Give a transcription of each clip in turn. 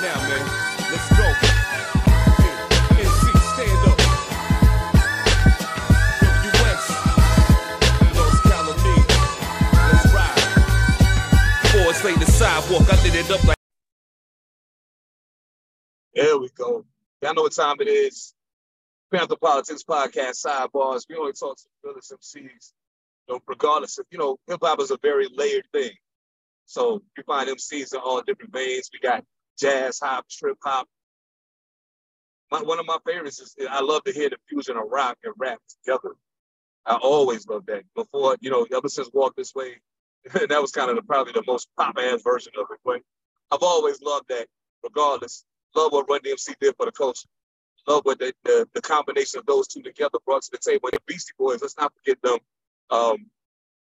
now, man. Let's go. The sidewalk, I lit it up like. There we go. Y'all know what time it is. Pantha Politix Podcast Side Barz. We only talk to realist MCs. You know, regardless of, you know, hip hop is a very layered thing. So you find MCs in all different veins. We got jazz, hop, trip hop. My, one of my favorites is I love to hear the fusion of rock and rap together. I always loved that. Before, you know, ever since Walk This Way, that was kind of the, probably the most pop ass version of it. But I've always loved that, regardless. Love what Run DMC did for the culture. Love what the, the, the combination of those two together brought to the table. And the Beastie Boys, let's not forget them. Um,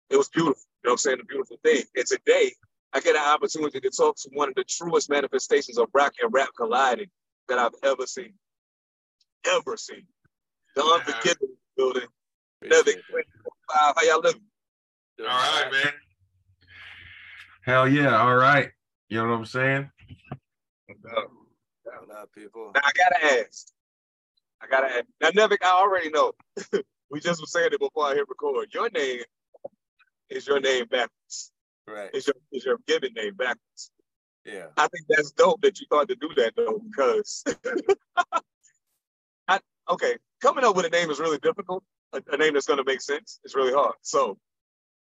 it was beautiful. You know what I'm saying? A beautiful thing. And today, I get an opportunity to talk to one of the truest manifestations of rock and rap colliding that I've ever seen. Ever seen. The Unforgiven building. Nevik, how y'all living? All right, man. Hell yeah. All right. You know what I'm saying? What up, people? Now I gotta ask. I gotta ask. Now, Nevik, I already know. we just were saying it before I hit record. Your name is your name backwards. Right. Is your is your given name backwards. Yeah. I think that's dope that you thought to do that though, because I okay, coming up with a name is really difficult. A, a name that's gonna make sense is really hard. So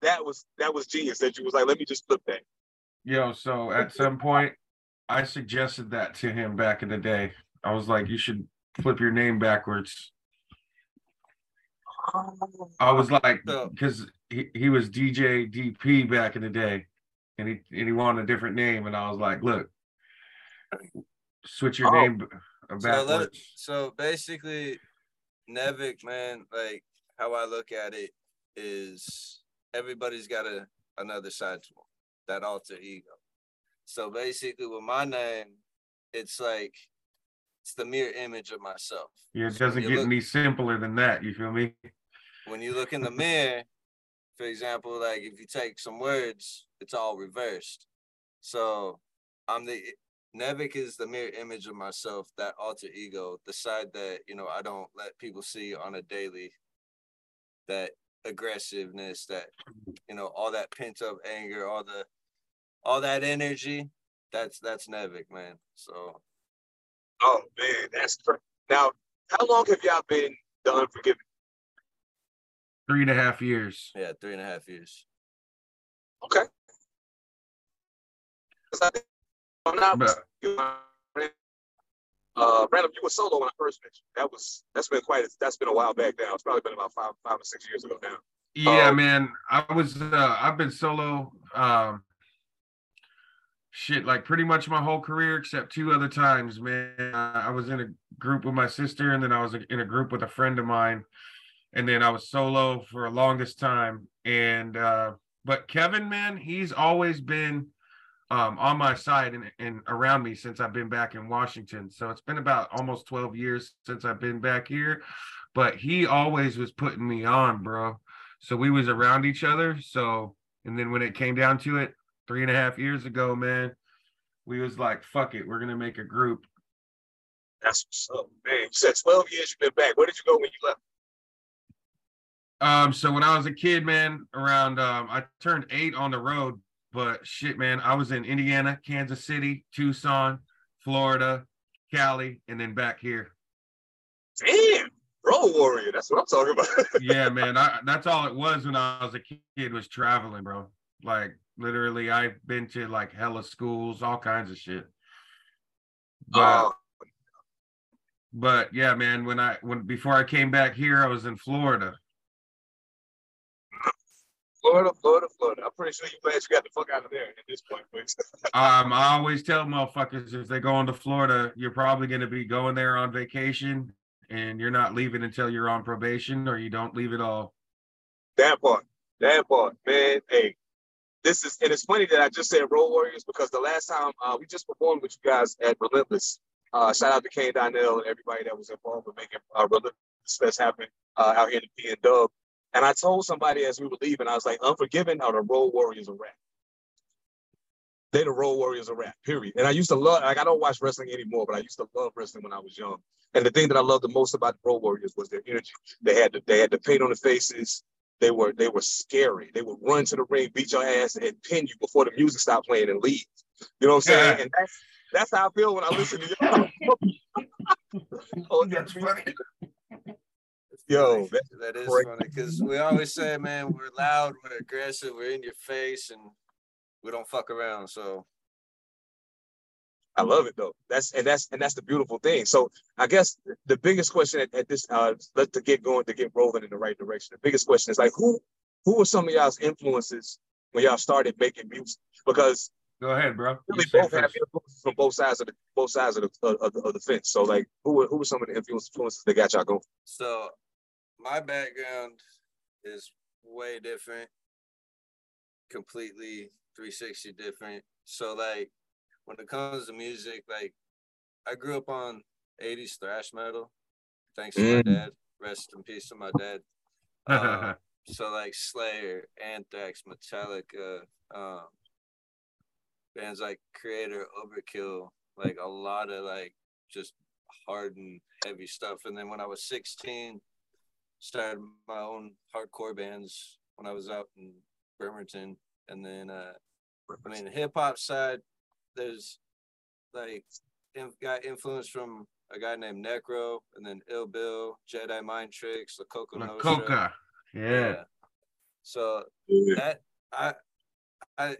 that was that was genius that you was like, let me just flip that. Yo, so at some point, I suggested that to him back in the day. I was like, you should flip your name backwards. I was like, because he, he was DJ DP back in the day, and he and he wanted a different name, and I was like, look, switch your Oh. name b- uh, So, let, so basically, Nevik, man, like how I look at it is everybody's got a another side to them, that alter ego. So basically, with my name, it's like it's the mirror image of myself. Yeah, it doesn't get look- any simpler than that. You feel me? when you look in the mirror, for example, like if you take some words, it's all reversed. So I'm the Nevik is the mirror image of myself, that alter ego, the side that, you know, I don't let people see on a daily, that aggressiveness, that, you know, all that pent up anger, all the all that energy, that's that's Nevik, man. So Oh man, that's cr- now. How long have y'all been the Unforgiven? Three and a half years. yeah, three and a half years. Okay. 'Cause I think I'm not But- uh Random, you were solo when I first met you. That was that's been quite that's been a while back now. It's probably been about five five or six years ago now. Yeah, Um, man. I was uh I've been solo um shit like pretty much my whole career except two other times, man. I was in a group with my sister and then I was in a group with a friend of mine and then I was solo for a longest time and uh but Kevin, man, he's always been um on my side and, and around me since I've been back in Washington. So it's been about almost 12 years since I've been back here, but he always was putting me on, bro so we was around each other so and then when it came down to it three and a half years ago man we was like fuck it we're gonna make a group That's what's up, man. You said 12 years you've been back. Where did you go when you left? um so when i was a kid man around um i turned eight on the road but shit man i was in indiana kansas city tucson florida cali and then back here Damn, road warrior. That's what I'm talking about. yeah man I, that's all it was when i was a kid was traveling bro like literally i've been to like hella schools all kinds of shit but Uh, But yeah, man, when I when before I came back here, I was in Florida. Florida, Florida, Florida. I'm pretty sure you glad you got the fuck out of there at this point, Um, I always tell motherfuckers if they go to Florida, you're probably gonna be going there on vacation and you're not leaving until you're on probation or you don't leave at all. that part, that part, man. Hey, this is, and it's funny that I just said Road Warriors because the last time uh, we just performed with you guys at Relentless. Uh, shout out to Kane Donnell and everybody that was involved with making uh, Relentless Fest happen uh, out here in the P and Dub. And I told somebody as we were leaving, I was like, Unforgiven are the Road Warriors of rap. they the Road Warriors of rap, period. And I used to love, like, I don't watch wrestling anymore, but I used to love wrestling when I was young. And the thing that I loved the most about the Road Warriors was their energy. They had the, they had the paint on the faces. They were they were scary. They would run to the ring, beat your ass, and pin you before the music stopped playing and leave. You know what I'm saying? Yeah. And that's that's how I feel when I listen to y'all. oh, That's funny. Yo, that, that is crazy. funny because we always say, man, we're loud, we're aggressive, we're in your face, and we don't fuck around. So I love it though. That's and that's and that's the beautiful thing. So I guess the biggest question at, at this uh let to get going to get rolling in the right direction. The biggest question is like who who were some of y'all's influences when y'all started making music? Because Go ahead, bro. You really both have influences from both sides of the both sides of the of, the, of the fence. So like who were who were some of the influence- influences that got y'all going? So my background is way different, completely 360 different. So like when it comes to music, like I grew up on 80s thrash metal, thanks to my Mm. dad. Rest in peace to my dad. Um, so like Slayer, Anthrax, Metallica, um, bands like Kreator, Overkill, like a lot of like just hard and heavy stuff. And then when I was 16, started my own hardcore bands when I was out in Bremerton. And then, uh, I mean, the hip hop side, there's like inf- got influence from a guy named Necro, and then Ill Bill, Jedi Mind Tricks, the Coco La Coca. Yeah. So Yeah. that I I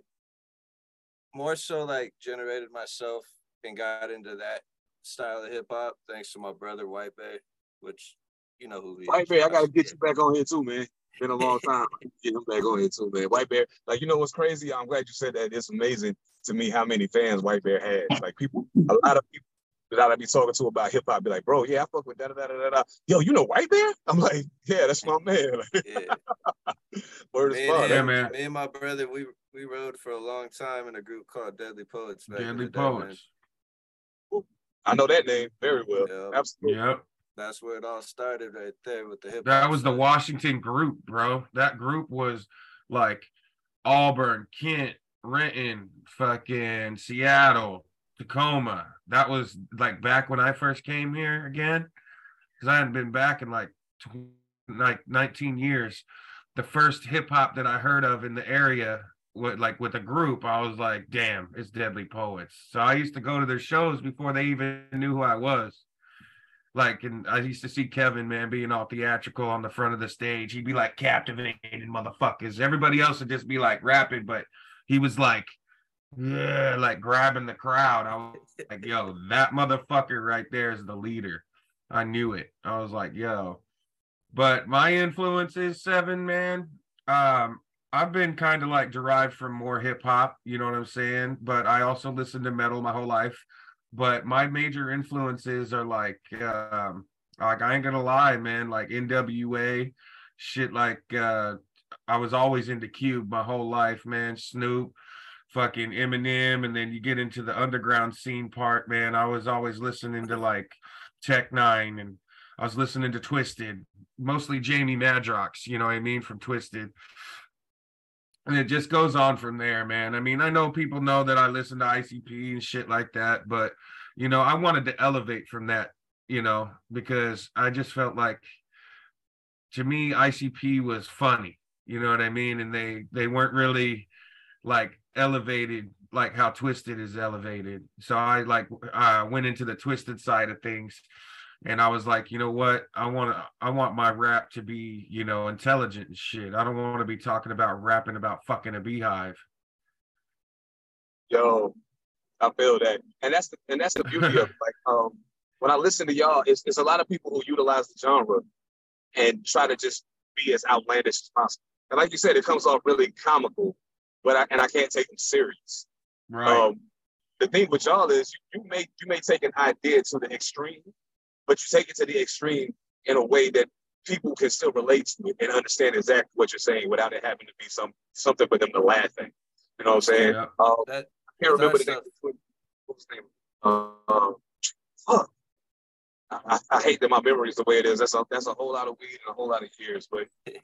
more so like generated myself and got into that style of hip hop thanks to my brother White Bear, which you know who he White is. Bear, I gotta get you back on here too, man. Been a long time. Get him back on here too, man. White Bear, like you know what's crazy? I'm glad you said that. It's amazing to me how many fans White Bear has. Like people, a lot of people that I be talking to about hip hop be like, bro, yeah, I fuck with da da da da da. Yo, you know White Bear? I'm like, yeah, that's my man. Yeah. Word me, is fun. Yeah, man. me and my brother, we we rode for a long time in a group called Deadly Poets. Deadly the day. Poets. I know that name very well. Yeah. Absolutely. Yep. That's where it all started right there with the hip. That was the. Washington group, bro. That group was like Auburn, Kent, Renton, fucking Seattle, Tacoma. That was like back when I first came here again. Because I hadn't been back in like like 19 years. The first hip hop that I heard of in the area with like with a group, I was like, damn, it's Deadly Poets. So I used to go to their shows before they even knew who I was like and I used to see Kevin man being all theatrical on the front of the stage. He'd be like captivated motherfuckers. Everybody else would just be like rapping, but he was like, yeah, like grabbing the crowd. I was like, yo, that motherfucker right there is the leader. I knew it. I was like, yo. But my influence is seven, man. Um, I've been kind of like derived from more hip hop, you know what I'm saying? But I also listened to metal my whole life but my major influences are like um like I ain't gonna lie, man, like NWA, shit like uh I was always into Cube my whole life, man. Snoop, fucking Eminem, and then you get into the underground scene part, man. I was always listening to like Tech N9ne and I was listening to Twiztid, mostly Jamie Madrox, you know what I mean, from Twiztid. And it just goes on from there, man. I mean, I know people know that I listen to ICP and shit like that, but you know, I wanted to elevate from that, you know, because I just felt like to me, ICP was funny, you know what I mean? And they they weren't really like elevated like how Twiztid is elevated. So I like uh went into the Twiztid side of things and I was like, you know what? I want to I want my rap to be, you know, intelligent and shit. I don't want to be talking about rapping about fucking a beehive. Yo, I feel that, and that's the and that's the beauty of it. like um when I listen to y'all, it's, it's a lot of people who utilize the genre and try to just be as outlandish as possible. And like you said, it comes off really comical, but I, and I can't take them serious. Right. Um, the thing with y'all is you may you may take an idea to the extreme, but you take it to the extreme in a way that people can still relate to it and understand exactly what you're saying without it having to be some something for them to laugh at. You know what I'm saying? Yeah. Um, That I can't remember the name. What was the name? Uh, um, fuck. I, I- I hate that my memory is the way it is. That's a that's a whole lot of weed and a whole lot of years. But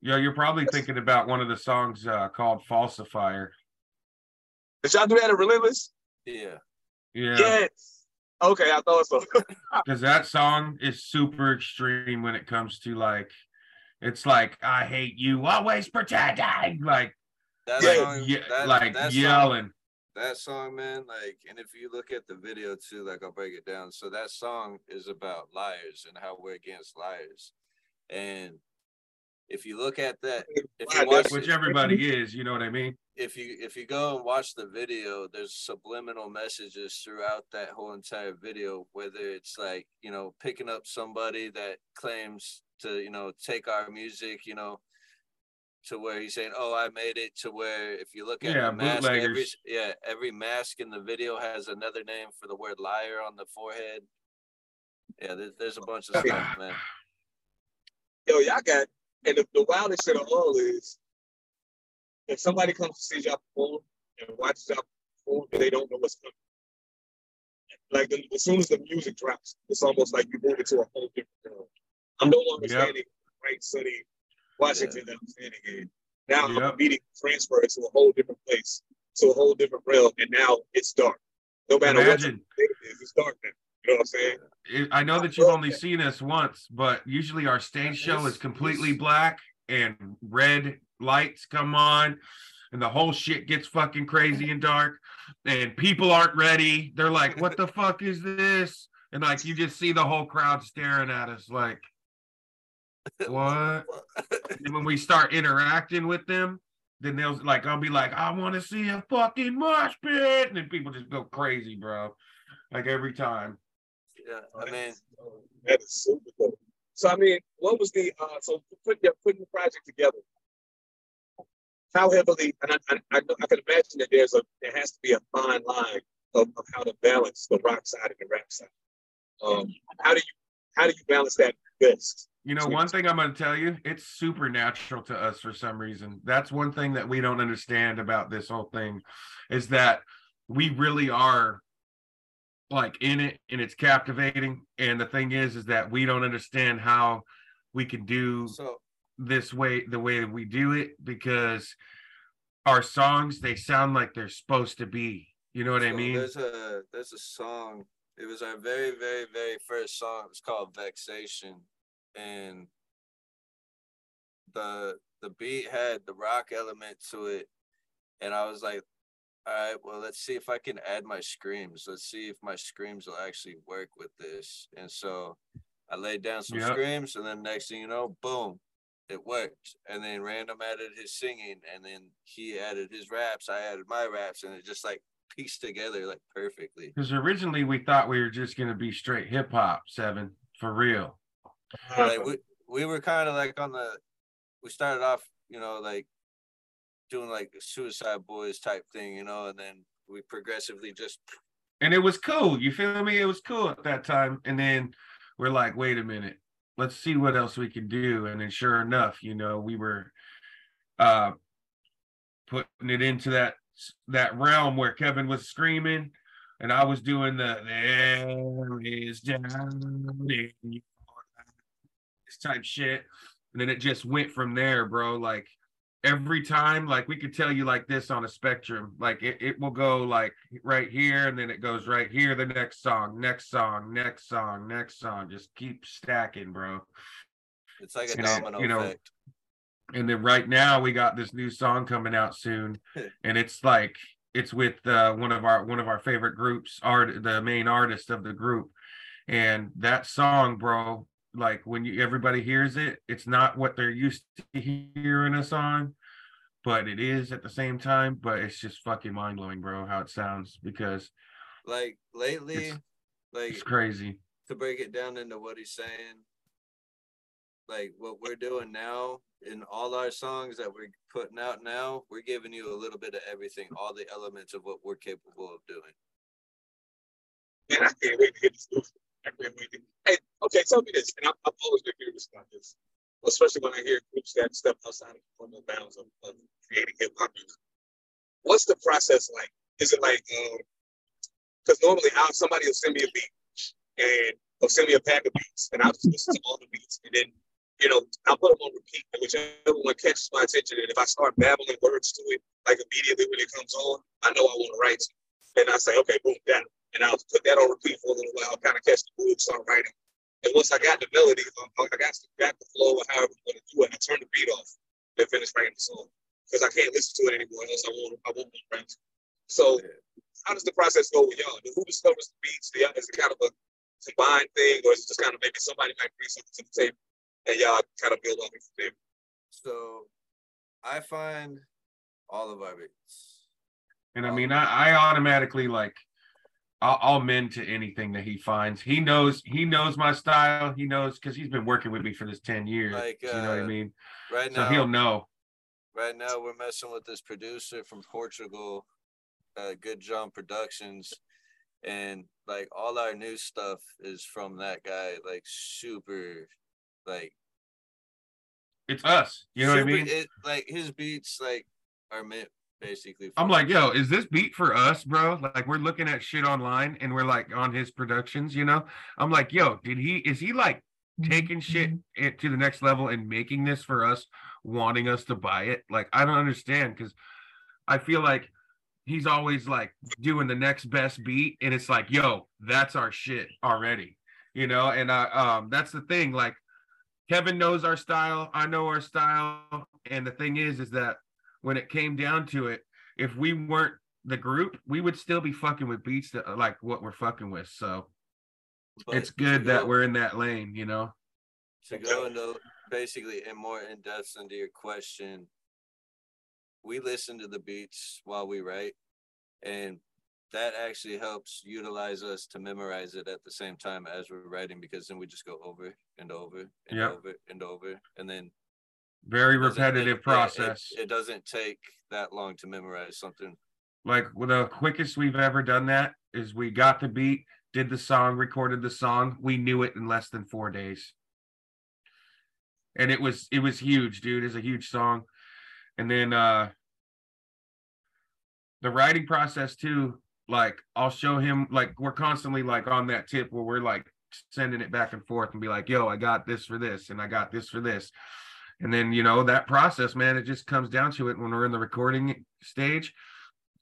Yeah, you're probably thinking about one of the songs uh, called Falsifier. Did y'all do that at Relentless? Yeah. Yeah. Yes. Okay, I thought so. Because that song is super extreme when it comes to like, it's like I hate you, always pretending, like, That Yeah, song, ye- that, like that Song, yelling. That song, man, like, and if you look at the video too, like, I'll break it down. So that song is about liars and how we're against liars. And if you look at that, if you watch Which it, everybody is, you know what I mean? if you if you go and watch the video, there's subliminal messages throughout that whole entire video. Whether it's like you know picking up somebody that claims to you know take our music, you know, to where he's saying, "Oh, I made it," to where if you look at Yeah, the mask, every bootleggers. yeah every mask in the video has another name for the word liar on the forehead. Yeah, there's, there's a bunch of stuff, man. Yo, y'all got, and the, the wildest shit of all is if somebody comes to see y'all perform and watches y'all perform, and they don't know what's coming. Like the, as soon as the music drops, it's almost like you move into a whole different world. I'm no longer Yep. standing right bright sunny Washington that I'm standing in. Now I'm Yep. meeting transfer to a whole different place, to a whole different realm, and now it's dark. No matter Imagine. what it is, it's dark now. You know what I'm saying? it, I know that you've only seen us once, but usually our stage show is completely it's- black and red lights come on and the whole shit gets fucking crazy and dark and people aren't ready. They're like, what the fuck is this? And like you just see the whole crowd staring at us like, what? And when we start interacting with them, then they'll like, I'll be like, I want to see a fucking mosh pit. And then people just go crazy, bro. Like every time. Yeah, I mean, That is super dope. So I mean, what was the uh so putting your putting the project together? How heavily and I, I, I, I can imagine that there's a there has to be a fine line of, of how to balance the rock side and the rap side. Um, how do you how do you balance that best? You know, one thing I'm going to tell you, it's supernatural to us for some reason. That's one thing that we don't understand about this whole thing is that we really are like in it and it's captivating. And the thing is, is that we don't understand how we can do so this way, the way that we do it, because our songs, they sound like they're supposed to be. You know what I mean? There's a there's a song. It was our very very very first song. It was called Vexation, and the the beat had the rock element to it, and I was like, all right, well let's see if I can add my screams. Let's see if my screams will actually work with this. And so I laid down some Yep. screams, and then next thing you know, boom. It worked, and then Random added his singing, and then he added his raps. I added my raps, and it just like pieced together like perfectly. Because originally we thought we were just going to be straight hip hop, seven, for real. Like we we were kind of like on the, we started off, you know, like doing like a Suicide Boys type thing, you know, and then we progressively just and it was cool. You feel me? It was cool at that time. And then we're like, wait a minute, let's see what else we can do. And then sure enough, you know, we were uh putting it into that that realm where Kevin was screaming and I was doing the there is down in type shit. And then it just went from there, bro. Like every time, like we could tell you like this on a spectrum. Like it, it will go like right here, and then it goes right here, the next song, next song, next song, next song. Just keep stacking, bro. it's like a And it- you know, effect. And then right now we got this new song coming out soon, and it's like it's with uh, one of our one of our favorite groups, art the main artist of the group, and that song, bro. Like when you everybody hears it, it's not what they're used to hearing us on, but it is at the same time. But it's just fucking mind blowing, bro, how it sounds because Like lately, It's- like it's crazy. to break it down into what he's saying, like what we're doing now in all our songs that we're putting out now, we're giving you a little bit of everything, all the elements of what we're capable of doing. I. I. Hey, okay, tell me this, and I'm, I'm always been curious about this, especially when I hear groups that step outside of the formal bounds of, of creating hip hop music. What's the process like? Is it like, um, because normally I'll, somebody will send me a beat and they'll send me a pack of beats, and I'll just listen to all the beats, and then you know, I'll put them on repeat, and whichever one catches my attention, and if I start babbling words to it, like immediately when it comes on, I know I want to write. And I say, okay, boom, that, and I'll put that on repeat for a little while, kind of catch the mood, start writing. And once I got the melody, um, I got got the flow or however I'm going to do it, I turn the beat off and finish writing the song because I can't listen to it anymore unless I want I won't write. So how does the process go with y'all? Who discovers the beats? Is it kind of a combined thing, or is it just kind of maybe somebody might bring something to the table and y'all kind of build on it from there? So I find all of our beats. And I mean, I, I automatically like I'll, I'll mend to anything that he finds. He knows he knows my style. He knows because he's been working with me for this ten years. Like, you know what I uh, mean? Right So now, he'll know. right now we're messing with this producer from Portugal, uh, Good John Productions, and like all our new stuff is from that guy. Like super, like It's us. You know what I mean? It, like his beats, like are meant basically. I'm like, yo, is this beat for us, bro? Like we're looking at shit online and we're like on his productions, you know? I'm like, yo, did he is he like taking shit to the next level and making this for us, wanting us to buy it? Like, I don't understand because I feel like he's always like doing the next best beat, and it's like, yo, that's our shit already, you know. And I um that's the thing, like Kevin knows our style, I know our style, and the thing is, is that when it came down to it, if we weren't the group, we would still be fucking with beats that like what we're fucking with. So but it's good that we're in that lane, you know. to go into basically and more in depth into your question, we listen to the beats while we write, and that actually helps utilize us to memorize it at the same time as we're writing because then we just go over and over and Yep. over and over, and then Very it it- repetitive it- process. It, doesn't take that long to memorize something. like well, the quickest we've ever done that is we got the beat, did the song, recorded the song. We knew it in less than four days. And it was it was huge, dude. It's a huge song. And then uh the writing process too, like I'll show him like we're constantly like on that tip where we're like sending it back and forth and be like, yo, I got this for this and I got this for this. And then, you know, that process, man, it just comes down to it. When we're in the recording stage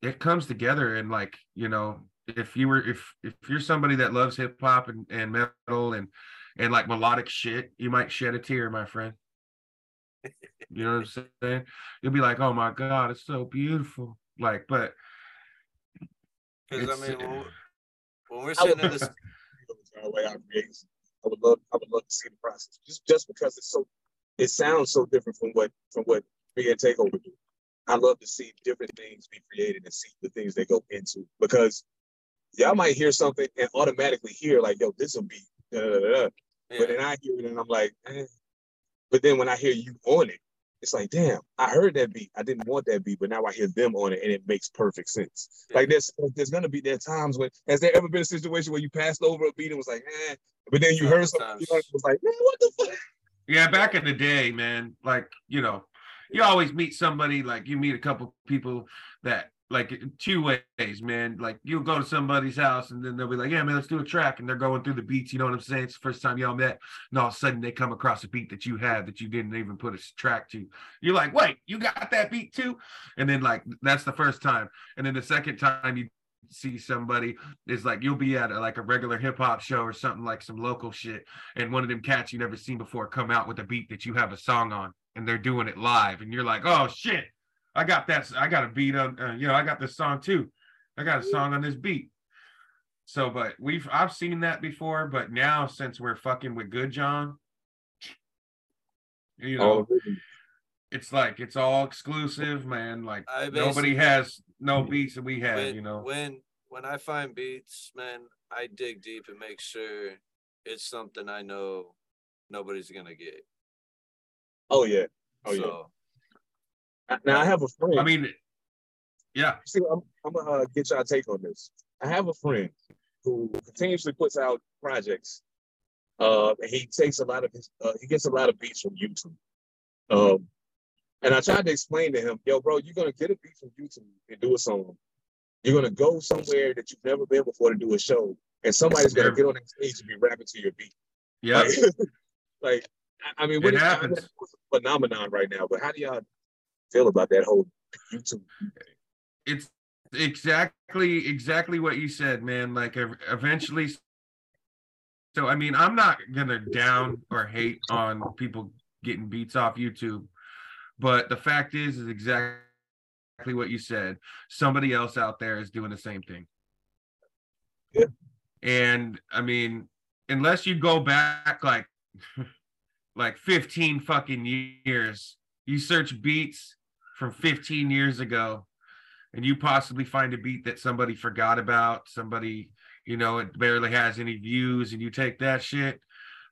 it comes together. And like you know if you were if if you're somebody that loves hip hop and, and metal and and like melodic shit you might shed a tear my friend. You know what i'm saying? You'll be like oh my god it's so beautiful. Like but Because I mean, when, we- when we're sitting in this, way I create. I would love, I would love to see the process, just just because it's so, it sounds so different from what from what me and Takeover do. I love to see different things be created and see the things they go into because y'all might hear something and automatically hear like, yo, this will be, da, da, da, da. yeah, but then I hear it and I'm like, eh. but then when I hear you on it, it's like, damn, I heard that beat. I didn't want that beat, but now I hear them on it and it makes perfect sense. Like there's there's gonna be there times when has there ever been a situation where you passed over a beat and was like, eh, but then you heard something you Sometimes. was like, man, what the fuck? Yeah back in the day man like you know you always meet somebody like you meet a couple people that like two ways man. Like you'll go to somebody's house and then they'll be like yeah man let's do a track and they're going through the beats you know what i'm saying? It's the first time y'all met and all of a sudden they come across a beat that you had that you didn't even put a track to. You're like wait you got that beat too? And then like that's the first time. And then the second time you see somebody is like you'll be at a, like a regular hip-hop show or something like some local shit and one of them cats you never seen before come out with a beat that you have a song on and they're doing it live and you're like oh shit i got that i got a beat on uh, you know i got this song too. I got a song on this beat. So but we've i've seen that before but now since we're fucking with good john you know Oh, it's like it's all exclusive man like nobody has no beats that we have when, you know when when I find beats, man, I dig deep and make sure it's something I know nobody's gonna get. oh yeah, oh yeah. Now I have a friend. i mean yeah see, I'm, I'm gonna uh, get y'all take on this. I have a friend who continuously puts out projects. Uh, and he takes a lot of his, uh, he gets a lot of beats from YouTube. Um, and I tried to explain to him, yo, bro, you're gonna get a beat from YouTube and do a song. You're gonna go somewhere that you've never been before to do a show, and somebody's gonna get on that stage and be rapping to your beat. yeah Like, like I- mean, It what is happens. phenomenon right now? But how do y'all feel about that whole YouTube? it's exactly exactly what you said man like eventually so i mean i'm not gonna down or hate on people getting beats off youtube but the fact is is exactly what you said. Somebody else out there is doing the same thing. Yeah. and i mean unless you go back like like 15 fucking years you search beats from 15 years ago and you possibly find a beat that somebody forgot about, somebody, you know, it barely has any views, and you take that shit,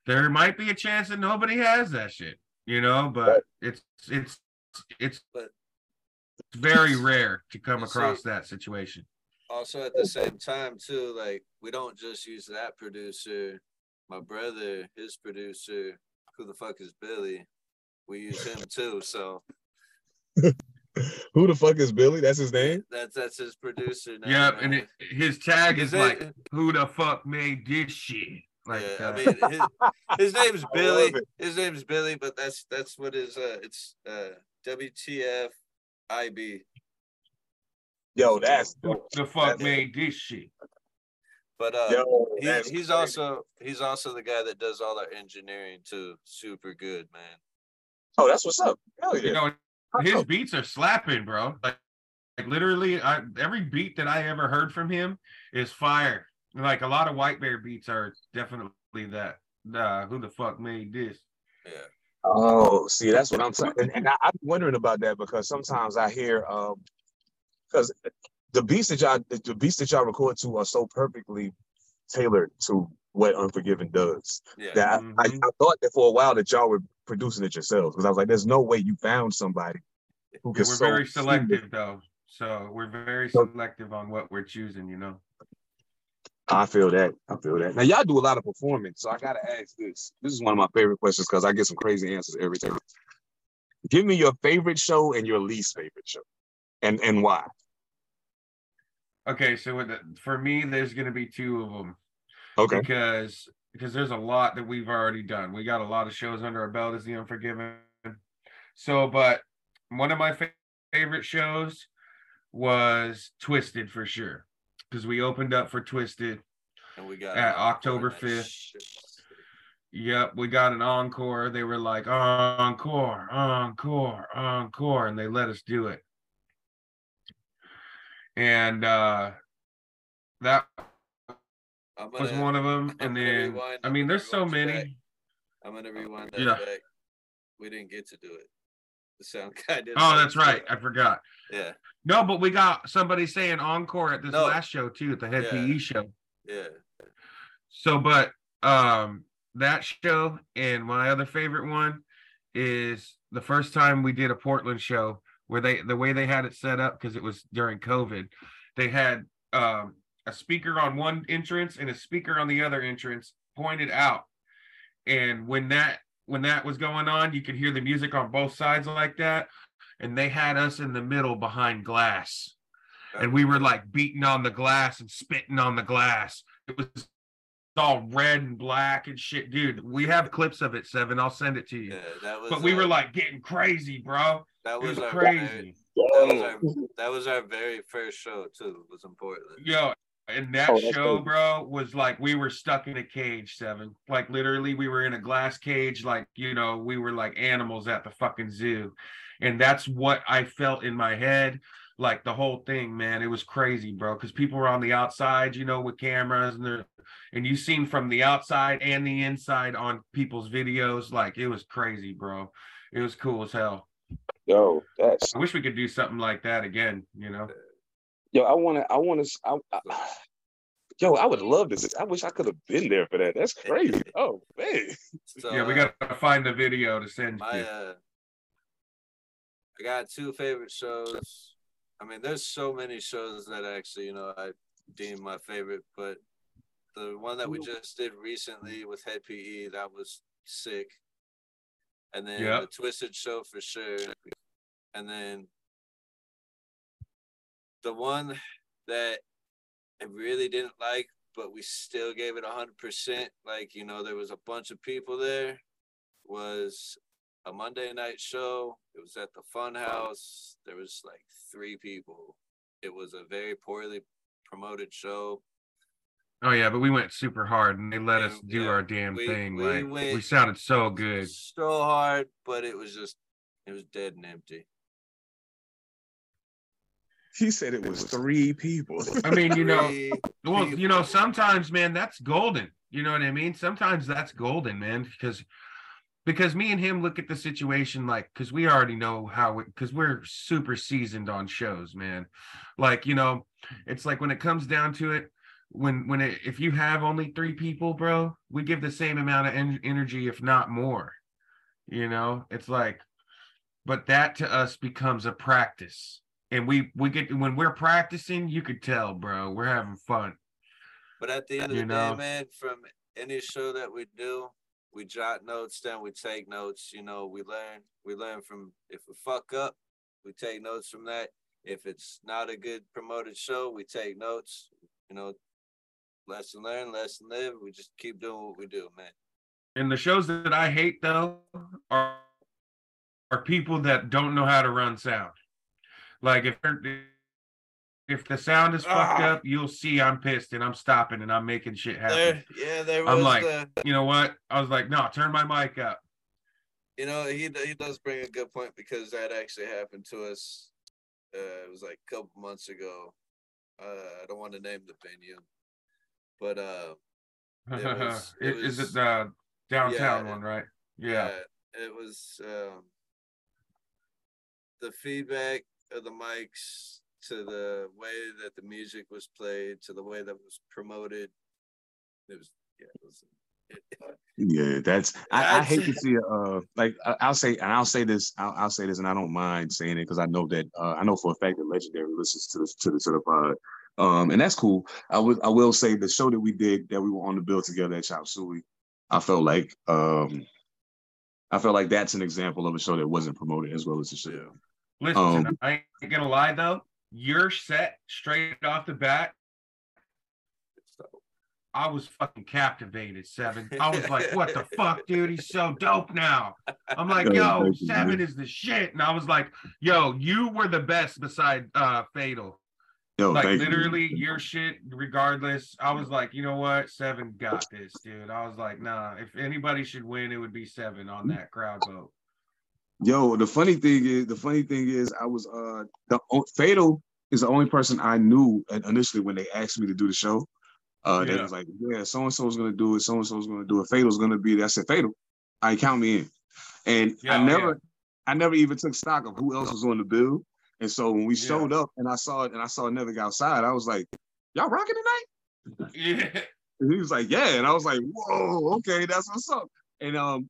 there might be a chance that nobody has that shit, you know, but Right. it's it's it's But- it's very rare to come across see- that situation. also at the same time too like we don't just use that producer my brother his producer who the fuck is billy we use him too so Who the fuck is Billy? That's his name. that's that's his producer now, Yep, and it, his tag is His like, name- "Who the fuck made this shit?" Like, yeah, uh, I mean his, his name's Billy. His name's Billy, but that's that's what his uh it's uh WTF IB. Yo, that's "Who the fuck made this shit?" But uh yo. he, he's also he's also the guy that does all our engineering too. Super good, man. Oh, that's what's up. Hell yeah. You know, his beats are slapping, bro. Like, like literally, I, every beat that I ever heard from him is fire. Like a lot of White Bear beats are definitely that. Uh, who the fuck made this? Yeah. Oh, see, that's what I'm saying. And, and I, I'm wondering about that because sometimes I hear um because the beats that y'all the, the beats that y'all record to are so perfectly tailored to what Unforgiven does. Yeah. That I, I. I thought that for a while that y'all were producing it yourselves because I was like, there's no way you found somebody who Yeah, we're so very seamless- selective though, so we're very selective on what we're choosing. You know. I feel that. I feel that. Now y'all do a lot of performance, so I gotta ask this. This is one of my favorite questions because I get some crazy answers every time. Give me your favorite show and your least favorite show, and and why. Okay, so with the, for me, there's going to be two of them. Okay. because because there's a lot that we've already done. We got a lot of shows under our belt as the Unforgiven. So, but one of my fa- favorite shows was Twiztid for sure because we opened up for Twiztid. And we got At October 5th. Yep, we got an encore. They were like encore, encore, encore, and they let us do it. And uh that I'm was one of them. I'm And then I mean, there's so many. back. I'm gonna rewind that Yeah. back. We didn't get to do it. The sound guy didn't. Oh, that's right. I forgot. Yeah, No, but we got somebody saying encore at this No. last show too, at the head Yeah. PE show. yeah. So, but um that show and my other favorite one is the first time we did a Portland show where they the way they had it set up because it was during COVID, they had um a speaker on one entrance and a speaker on the other entrance pointed out. And when that when that was going on, you could hear the music on both sides like that. And they had us in the middle behind glass and we were like beating on the glass and spitting on the glass. It was all red and black and shit, dude. We have clips of it, Seven. I'll send it to you. Yeah, that was. But we were like getting crazy, bro. that was was our crazy. Very, that was our that was our very first show too. Was in Portland. Yo, and that Oh, show, crazy. bro, was like we were stuck in a cage, Seven. Like literally, we were in a glass cage, like you know, we were like animals at the fucking zoo. And that's what I felt in my head. Like the whole thing, man. It was crazy, bro. Because people were on the outside, you know, with cameras and they're and you seen from the outside and the inside on people's videos. Like it was crazy, bro. It was cool as hell. Yo, that's I wish we could do something like that again, you know. Yo. I want to. I want to. I, I, yo, I would love this. I wish I could have been there for that. That's crazy. Oh man. So, yeah, we uh, gotta find the video to send my you. uh I got two favorite shows. I mean, there's so many shows that actually, you know, I deem my favorite, but the one that we just did recently with Hed PE, that was sick. And then Yep. the Twiztid show for sure. And then the one that I really didn't like, but we still gave it hundred percent. Like, you know, there was a bunch of people there. was a Monday night show. It was at the Fun House. There was like three people. It was a very poorly promoted show. Oh yeah, but we went super hard and they let And, us do yeah, our damn we- thing. we like we sounded so good. So hard, but it was just it was dead and empty. He said it was three people. I mean, you know, well, you know, sometimes, man, that's golden. You know what I mean? Sometimes that's golden, man, because because me and him look at the situation like because we already know how because we're super seasoned on shows, man. Like, you know, it's like when it comes down to it, when when it if you have only three people, bro, we give the same amount of en- energy, if not more. You know, it's like, but that to us becomes a practice. And we we get when we're practicing, you could tell, bro, we're having fun. But at the end of You the know? day, man, from any show that we do, we jot notes down, we take notes, you know, we learn. We learn from if we fuck up, we take notes from that. If it's not a good promoted show, we take notes, you know, lesson learned, lesson lived. We just keep doing what we do, man. And the shows that I hate though are are people that don't know how to run sound. Like if if the sound is fucked Ah. up, you'll see I'm pissed and I'm stopping and I'm making shit happen. There, yeah, there was I'm like- the, You know what? I was like, no, turn my mic up. you know, he he does bring a good point because that actually happened to us. Uh, it was like a couple months ago. Uh, I don't want to name the venue, but uh, It was- it Is was- it the downtown yeah, one, right? Yeah. it was um, the feedback of the mics to the way that the music was played to the way that was promoted. It was yeah, it was. It, Yeah, that's I, I hate to see uh like I'll say and I'll say this I'll, I'll say this and I don't mind saying it because I know that uh, I know for a fact that Legendary listens to the to the to the pod um and that's cool I would I will say the show that we did that we were on the bill together at Chop Suey I felt like um I felt like that's an example of a show that wasn't promoted as well as it should have. Listen, Um, I ain't gonna lie though. You're set straight off the bat, so, I was fucking captivated, Seven. I was like, what the fuck, dude? He's so dope now. I'm like, yo, Seven is the shit. And I was like, yo, you were the best beside uh Fatal. Yo, like thank you. literally your shit, regardless. I was like, you know what? Seven got this, dude. I was like, nah, if anybody should win, it would be seven on that crowd vote. Yo, the funny thing is, the funny thing is, I was uh the Fatal is the only person I knew initially when they asked me to do the show. Uh, they Yeah. was like, yeah, so and so's gonna do it, so and so's gonna do it. Fatal's gonna be there. I said, Fatal, I count me in, and Yeah, I oh, never, yeah. I never even took stock of who else was on the bill. And so when we showed up and I saw it and I saw Nevik outside, I was like, y'all rocking tonight? Yeah. And he was like, yeah. And I was like, whoa, okay, that's what's up. And um,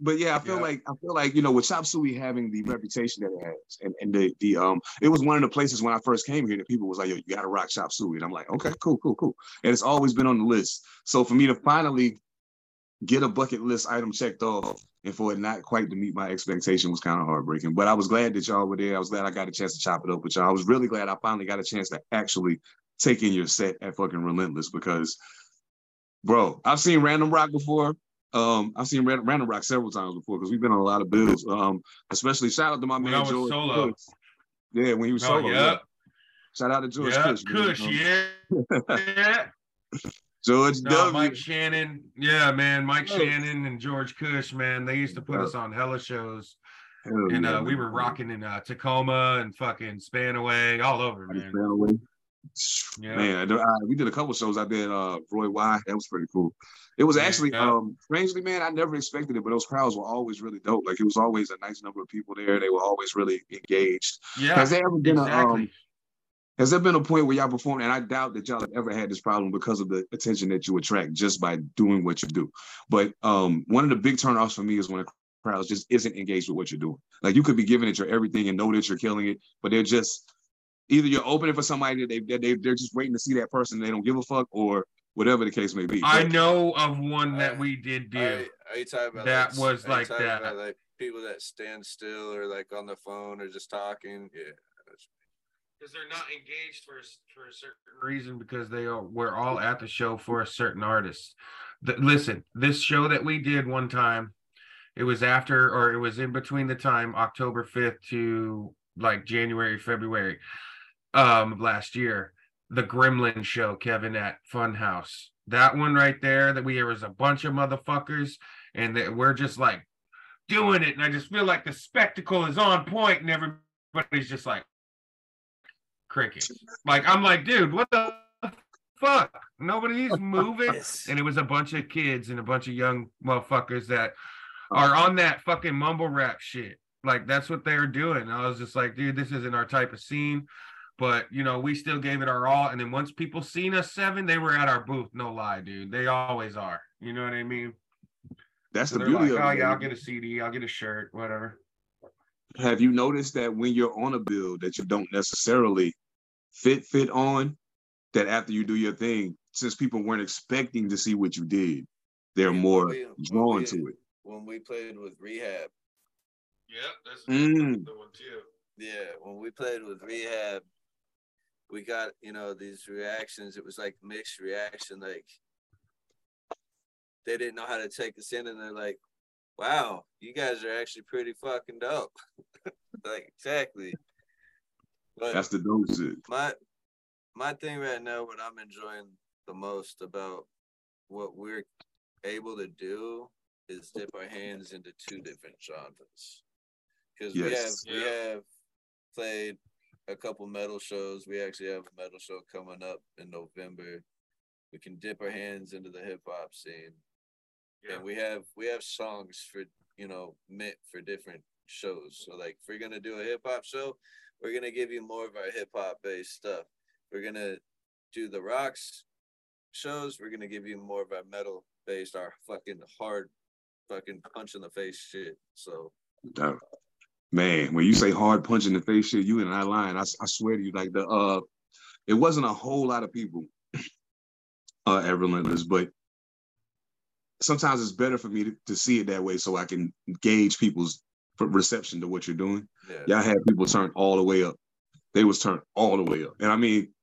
but yeah, I feel Yeah. like I feel like you know with Chop Suey having the reputation that it has, and and the the um, it was one of the places when I first came here that people was like, yo, you gotta rock Chop Suey, and I'm like, okay, cool, cool, cool. And it's always been on the list. So for me to finally get a bucket list item checked off, and for it not quite to meet my expectation was kind of heartbreaking. But I was glad that y'all were there. I was glad I got a chance to chop it up with y'all. I was really glad I finally got a chance to actually take in your set at fucking Relentless because, bro, I've seen Random Rock before. Um, I've seen Ran- Random Rock several times before because we've been on a lot of bills. Um, especially shout out to my When man George. solo. Kush. Yeah, when he was Oh, solo. yeah. yeah. Shout out to George yeah, Kush. Kush, yeah. yeah. George No, W. Mike Shannon. Yeah, man. Mike Oh. Shannon and George Kush, man. They used to put Yeah. us on hella shows. Hell And uh, we were rocking in uh, Tacoma and fucking Spanaway, all over, man. ran away. Yeah. Man, I I- we did a couple shows. I did uh Roy Y. That was pretty cool. It was actually Yeah. um strangely, man, I never expected it, but those crowds were always really dope. Like it was always a nice number of people there. They were always really engaged. Yeah, Has there ever been a um has there been a point where y'all performed, and I doubt that y'all have ever had this problem because of the attention that you attract just by doing what you do. But um, one of the big turnoffs for me is when a crowd just isn't engaged with what you're doing. Like you could be giving it your everything and know that you're killing it, but they're just either you're opening for somebody that they, that they they're just waiting to see that person, they don't give a fuck, or whatever the case may be. I But- know of one that I- we did do. Are, are you talking about That like, was like that. About, like people that stand still or like on the phone or just talking? Yeah. because they're not engaged for for a certain reason because they are we're all at the show for a certain artist. The, listen, this show that we did one time, It was after, or it was in between the time October 5th to like January, February um of last year. The Gremlin show, Kevin, at Funhouse. That one right there, that we there was a bunch of motherfuckers, and that we're just like doing it. And I just feel like the spectacle is on point, and everybody's just like crickets. Like I'm like, dude, what the fuck? Nobody's moving. And it was a bunch of kids and a bunch of young motherfuckers that are on that fucking mumble rap shit. Like that's what they were doing. I was just like, dude, this isn't our type of scene. But you know, we still gave it our all. And then once people seen us seven, they were at our booth. No lie, dude. They always are. You know what I mean? That's the They're beauty like, of oh it. yeah, I'll get a CD, I'll get a shirt, whatever. Have you noticed that when you're on a bill that you don't necessarily fit fit on, that after you do your thing, since people weren't expecting to see what you did, they're Yeah, more we- drawn we- to it. When we played with Rehab, Yep, that's Mm. the one too. yeah, when we played with Rehab, we got you know these reactions. It was like mixed reaction. Like they didn't know how to take us in, and they're like, "Wow, you guys are actually pretty fucking dope." like exactly. But That's the dope shit. my my thing right now, what I'm enjoying the most about what we're able to do is dip our hands into two different genres. Because we have Yes. we have played a couple metal shows. We actually have a metal show coming up in November. We can dip our hands into the hip hop scene. Yeah. And we have we have songs for you know meant for different shows. So like if we're gonna do a hip hop show, we're gonna give you more of our hip hop based stuff. We're gonna do the rocks shows, we're gonna give you more of our metal based, our fucking hard fucking punch in the face shit. So Dope. Man, when you say hard punch in the face shit, you and I lying. I, I swear to you, like the uh, it wasn't a whole lot of people uh at Relentless, but sometimes it's better for me to, to see it that way so I can gauge people's reception to what you're doing. yeah. Y'all had people turn all the way up. They was turned all the way up, and I mean,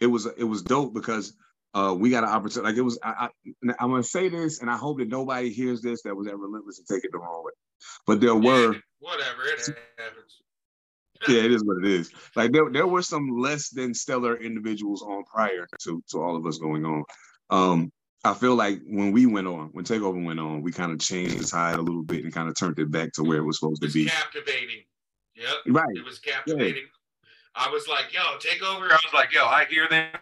it was it was dope because uh we got an opportunity. Like it was, I, I I'm gonna say this, and I hope that nobody hears this that was at Relentless and take it the wrong way. But there were, Whatever, it happens. yeah, it is what it is. Like there there were some less than stellar individuals on prior to to all of us going on. Um, I feel like when we went on, when Takeover went on, we kind of changed the tide a little bit and kind of turned it back to where it was supposed It to be. captivating. Yep. Right. It was captivating. I was like, yo, take over. I was like, yo, I hear them.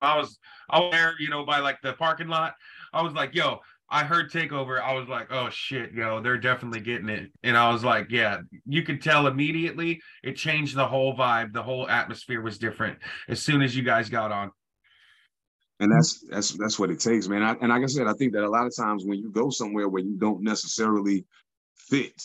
I was I was there, you know, by like the parking lot. I was like, yo, I heard takeover. I was like, oh shit, yo, they're definitely getting it. And I was like, yeah, you could tell immediately it changed the whole vibe. The whole atmosphere was different as soon as you guys got on. And that's that's that's what it takes, man. I, and like I said, I think that a lot of times when you go somewhere where you don't necessarily fit,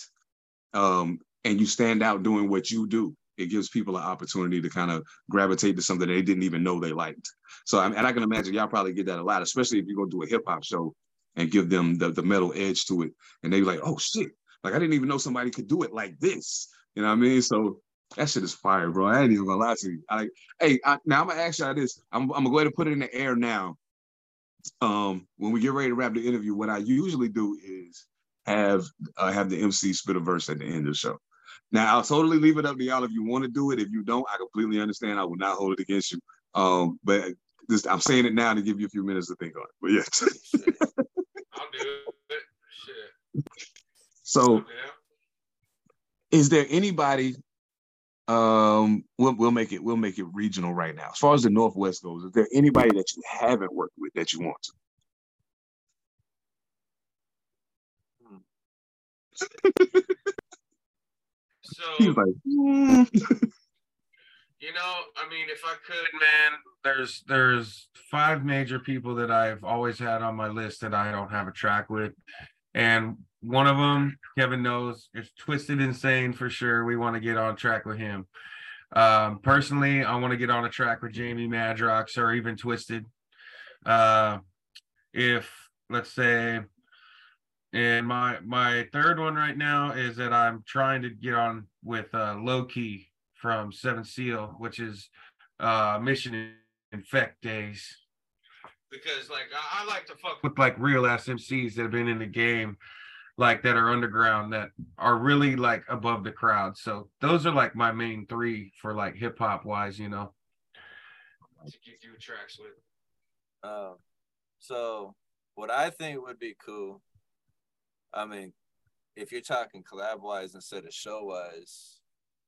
um, and you stand out doing what you do, it gives people an opportunity to kind of gravitate to something they didn't even know they liked. So, and I can imagine y'all probably get that a lot, especially if you go do a hip hop show and give them the, the metal edge to it, and they be like, "Oh shit! Like I didn't even know somebody could do it like this." You know what I mean? So that shit is fire, bro. I ain't even gonna lie to you. I like, hey, I, now I'm gonna ask y'all this. I'm, I'm gonna go ahead and put it in the air now. Um, when we get ready to wrap the interview, what I usually do is have uh, have the MC spit a verse at the end of the show. Now I'll totally leave it up to y'all if you want to do it. If you don't, I completely understand. I will not hold it against you. Um, but this, I'm saying it now to give you a few minutes to think on it. But yeah. Shit. I'll do it. Shit. so Yeah. is there anybody um we'll, we'll make it we'll make it regional right now as far as the northwest goes is there anybody that you haven't worked with that you want to So he's like mm. You know, I mean, if I could, man, there's there's five major people that I've always had on my list that I don't have a track with, and one of them, Kevin knows, is Twisted Insane for sure. We want to get on track with him. Um, personally, I want to get on a track with Jamie Madrox or even Twiztid. Uh, if let's say, and my my third one right now is that I'm trying to get on with uh, Low Key from Seven Seal, which is uh Mission Infect days. Because like I, I like to fuck with like real ass MCs that have been in the game like that are underground that are really like above the crowd. So those are like my main three for like hip hop wise, you know. To get you tracks with. Um, so what I think would be cool, I mean, if you're talking collab wise instead of show wise,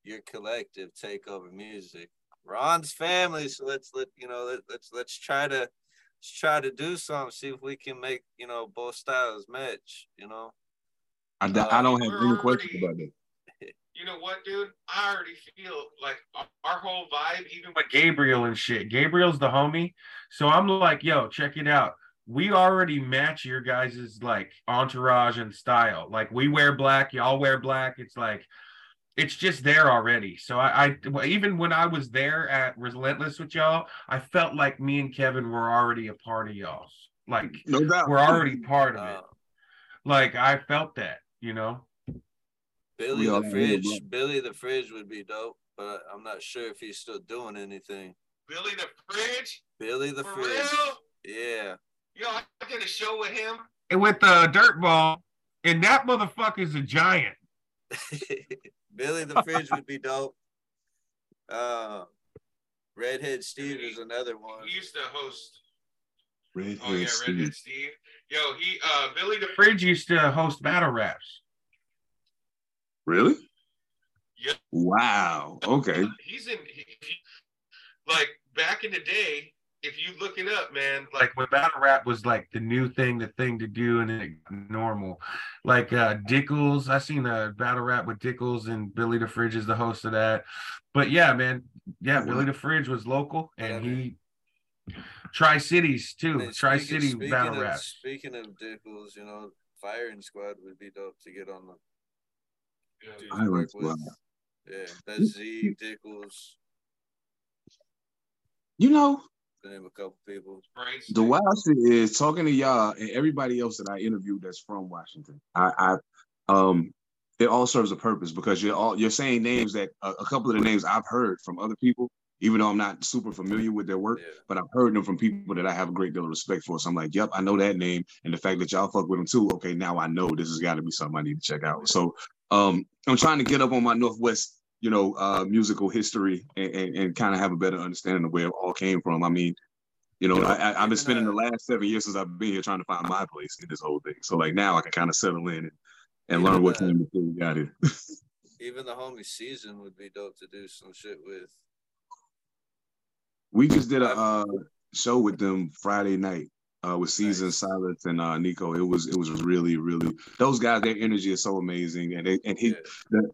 your collective take over music. Ron's family, so let's let you know let, let's let's try to let's try to do something. See if we can make you know both styles match. You know. I, uh, I don't have any questions about that. You know what, dude? I already feel like our whole vibe, even with Gabriel and shit. Gabriel's the homie, so I'm like, yo, check it out we already match your guys's like entourage and style. Like we wear black, y'all wear black. It's like it's just there already. So I, I even when I was there at Relentless with y'all, I felt like me and Kevin were already a part of y'all's. Like no doubt. we're already part of it. Uh, like I felt that, you know. Billy the fridge, Billy the fridge would be dope, but I'm not sure if he's still doing anything. Billy the fridge. Billy the For fridge. Real? Yeah. Yo, I did a show with him and with the uh, dirt ball, and that motherfucker's a giant. Billy the Fridge would be dope. Uh, Redhead Steve is another one. He used to host. Redhead oh yeah, Steve. Redhead Steve. Yo, he uh Billy the Fridge used to host battle raps. Really? Yep. Wow. Okay. He's in. He, he, like back in the day, if you look it up, man, like when battle rap was like the new thing, the thing to do, and it normal. Like uh Dickles, I seen a battle rap with Dickles and Billy the Fridge is the host of that. But yeah, man, yeah, Billy the Fridge was local, and he Tri Cities too. Tri City battle rap. Speaking of Dickles, you know, Firing Squad would be dope to get on the. Yeah, Firing Squad. Yeah, that's Z Dickles. You know, name a couple people. The wild shit is talking to y'all and everybody else that I interviewed that's from Washington. I, I um, it all serves a purpose because you're all you're saying names that a, a, couple of the names I've heard from other people, even though I'm not super familiar with their work, yeah. but I've heard them from people that I have a great deal of respect for. So I'm like, yep, I know that name, and the fact that y'all fuck with them too. Okay, now I know this has got to be something I need to check out. So um, I'm trying to get up on my Northwest you know, uh, musical history and, and, and kind of have a better understanding of where it all came from. I mean, you know, I, have been spending the last seven years since I've been here trying to find my place in this whole thing. So like now I can kind of settle in and, and learn what came before we got here. even the homie season would be dope to do some shit with. We just did a uh, show with them Friday night uh, with Season nice. Silence and uh, Nico. It was it was really really those guys. Their energy is so amazing, and they, and he yeah. the,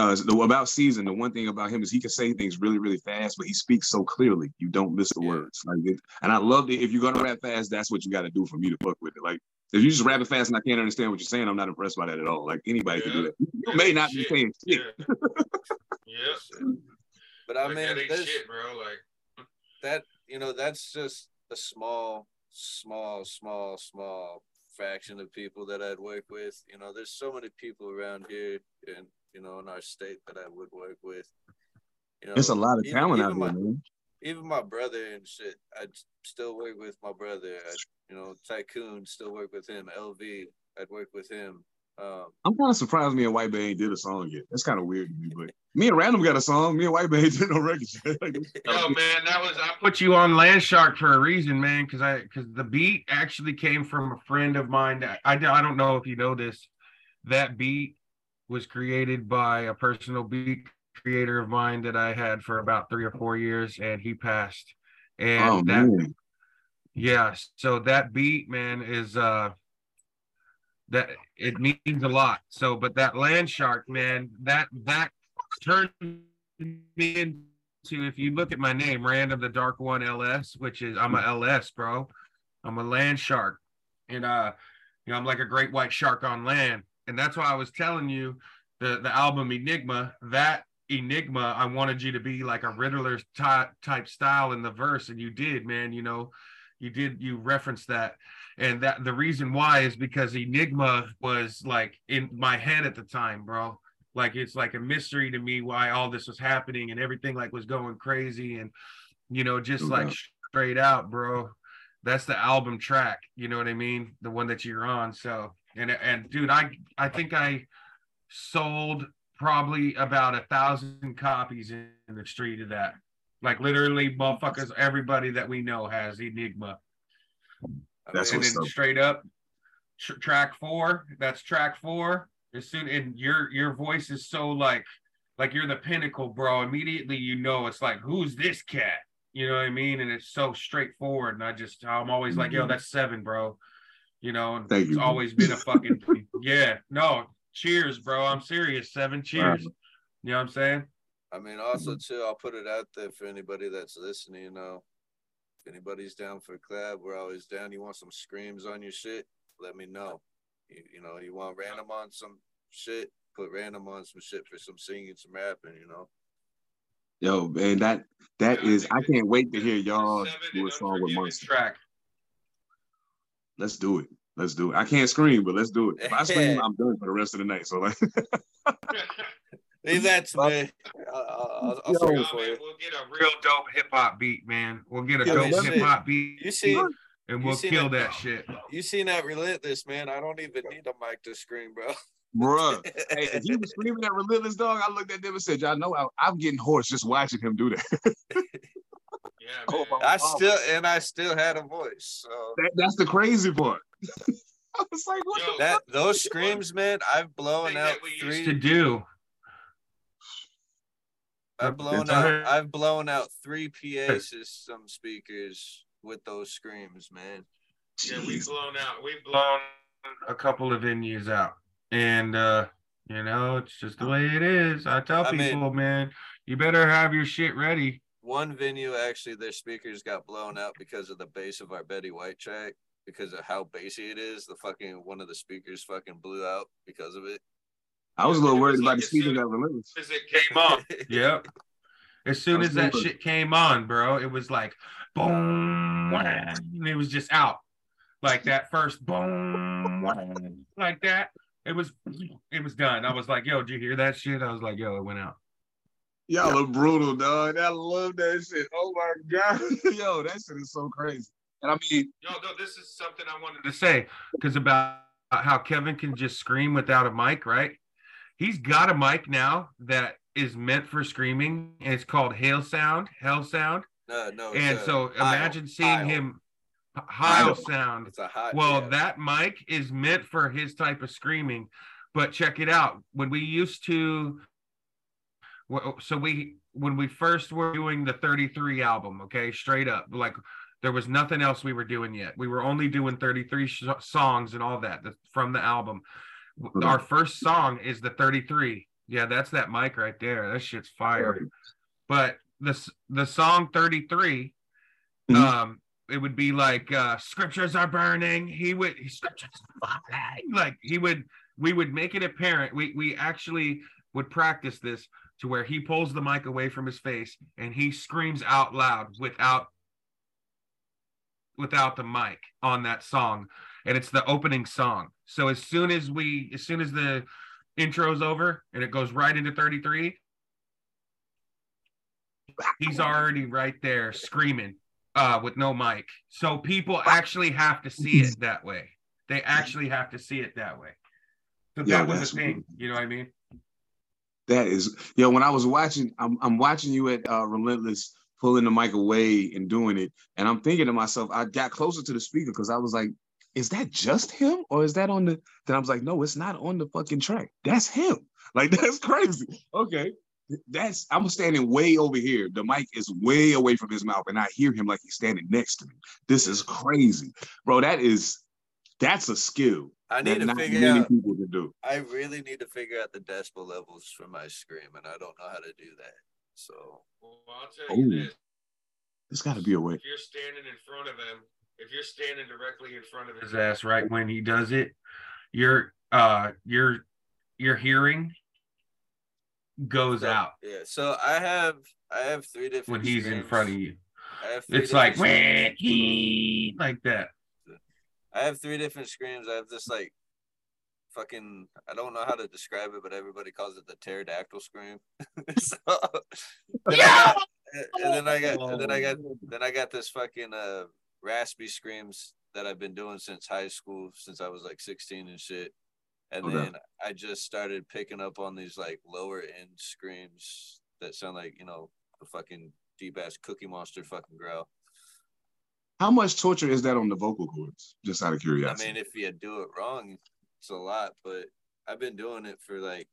uh, the, about season, the one thing about him is he can say things really, really fast, but he speaks so clearly. You don't miss the words. Like, it, and I love it. If you're gonna rap fast, that's what you got to do for me to fuck with it. Like, if you just rap it fast and I can't understand what you're saying, I'm not impressed by that at all. Like anybody yeah. can do that. You may not shit. be saying shit. Yeah. But I like, mean, that shit, bro. Like that, you know, that's just a small, small, small, small fraction of people that I'd work with. You know, there's so many people around here, and you know, in our state that I would work with. You know, it's a lot of even, talent even out there, man. Even my brother and shit, I still work with my brother. I, you know, Tycoon, still work with him. LV, I'd work with him. Um, I'm kind of surprised me and White Bear did a song yet. That's kind of weird to me, but me and Random got a song. Me and White Bear did no record. like, Yo, man, that was I put you on Land Shark for a reason, man, because I because the beat actually came from a friend of mine. That I I don't know if you know this. That beat was created by a personal beat creator of mine that I had for about three or four years, and he passed. And oh, that, man. yeah, so that beat, man, is uh, that it means a lot. So, but that land shark, man, that that turned me into. If you look at my name, Random the Dark One LS, which is I'm a LS, bro. I'm a land shark, and uh, you know, I'm like a great white shark on land and that's why I was telling you the the album Enigma that Enigma I wanted you to be like a Riddler type type style in the verse and you did man you know you did you referenced that. And that the reason why is because Enigma was like in my head at the time bro. Like it's like a mystery to me why all this was happening and everything like was going crazy and you know just like straight out bro. That's the album track you know what i mean? The one that you're on so And and dude, I I think I sold probably about a thousand copies in, in the street of that. Like literally, motherfuckers, everybody that we know has Enigma. That's and what's then up. straight up, tr- track four. That's track four. As soon and your your voice is so like like you're the pinnacle, bro. Immediately you know it's like who's this cat? You know what I mean? And it's so straightforward. And I just I'm always like, yo, mm-hmm. that's seven, bro. You know, Thank it's you. always been a fucking yeah. No, cheers, bro. I'm serious. Seven cheers. You know what I'm saying? I mean, also too, I'll put it out there for anybody that's listening. You know, if anybody's down for a collab, we're always down. You want some screams on your shit? Let me know. You, you know, you want random on some shit? Put random on some shit for some singing, some rapping. You know. Yo, man, that that Yeah, I is I can't wait to hear y'all Seven do a song with Unforgiven Monster. track. Let's do it. Let's do it. I can't scream, but let's do it. If I scream, I'm done for the rest of the night. So like, Leave that to me. I'll, I'll, I'll Yo. sing for man, you. we'll get a real dope hip hop beat, man. We'll get a Yeah, dope hip hop beat, You see, and we'll seen kill it. that shit. you seen that relentless man? I don't even need a mic to scream, bro. bruh, hey, if he was screaming at relentless dog, I looked at them and said, "Y'all know I, I'm getting hoarse just watching him do that." Yeah, Oh, I God. still and I still had a voice. So That- that's the crazy part. I was like, "What Yo, the that those screams, man, I've blown out that we used three. to do. I've blown Go out. ahead. I've blown out three PA system speakers with those screams, man. Yeah, we've blown out. We've blown a couple of venues out, and uh, you know, it's just the way it is. I tell I mean- people, man, you better have your shit ready. One venue actually, their speakers got blown out because of the bass of our Betty White track. Because of how bassy it is, the fucking one of the speakers fucking blew out because of it. I was a little worried about the speakers speaker soon- that relentless. As it came on, yep. As soon as that shit came on, bro, it was like boom, and it was just out. Like that first boom, like that. It was it was done. I was like, yo, did you hear that shit? I was like, yo, it went out. Y'all are brutal, dog. I love that shit. Oh my god, yo, that shit is so crazy. And I mean, Yo, no, this is something I wanted to say because about how Kevin can just scream without a mic, right? He's got a mic now that is meant for screaming, and it's called Hail Sound, Hell Sound. No, no. And a so Heil, imagine seeing Heil. him Heil Heil. Sound. It's a hot. Well, yeah. that mic is meant for his type of screaming. But check it out. When we used to, well, so we when we first were doing the 33 album, okay, straight up, like there was nothing else we were doing yet. We were only doing 33 sh- songs and all that from the album. Our first song is the 33. Yeah, that's that mic right there. That shit's fire. But the the song 33 Mhm. um it would be like uh scriptures are burning he would scriptures like he would we would make it apparent we we actually would practice this to where he pulls the mic away from his face and he screams out loud without without the mic on that song. And it's the opening song. So as soon as we as soon as the intro's over and it goes right into 33 he's already right there screaming uh with no mic. So people actually have to see it that way. They actually have to see it that way. So Yeah, that was the thing you know what i mean That is, yo. When I was watching, I'm I'm watching you at uh, Relentless pulling the mic away and doing it, and I'm thinking to myself, I got closer to the speaker because I was like, is that just him or is that on the? Then I was like, no, it's not on the fucking track. That's him. Like that's crazy. Okay, that's I'm standing way over here. The mic is way away from his mouth, and I hear him like he's standing next to me. This is crazy, bro. That is, that's a skill I that need to not figure many out. people can do. I really need to figure out the decibel levels for my scream, and I don't know how to do that. So well i'll tell you Ooh. this There's got to be a way. if you're standing in front of him, if you're standing directly in front of his ass right when he does it, your uh your your hearing goes So, out Yeah. So I have I have three different. when he's in front of you. I have three It's like different screams. Like that. I have three different screams. I have this like fucking I don't know how to describe it, but everybody calls it the pterodactyl scream. so, then I got, and then I got and then I got then I got this fucking uh raspy screams that I've been doing since high school, since I was like 16 and shit. And Okay. then I just started picking up on these like lower end screams that sound like, you know, the fucking deep ass cookie monster fucking growl. How much torture is that on the vocal cords? Just out of curiosity. I mean, if you do it wrong, it's a lot, but I've been doing it for like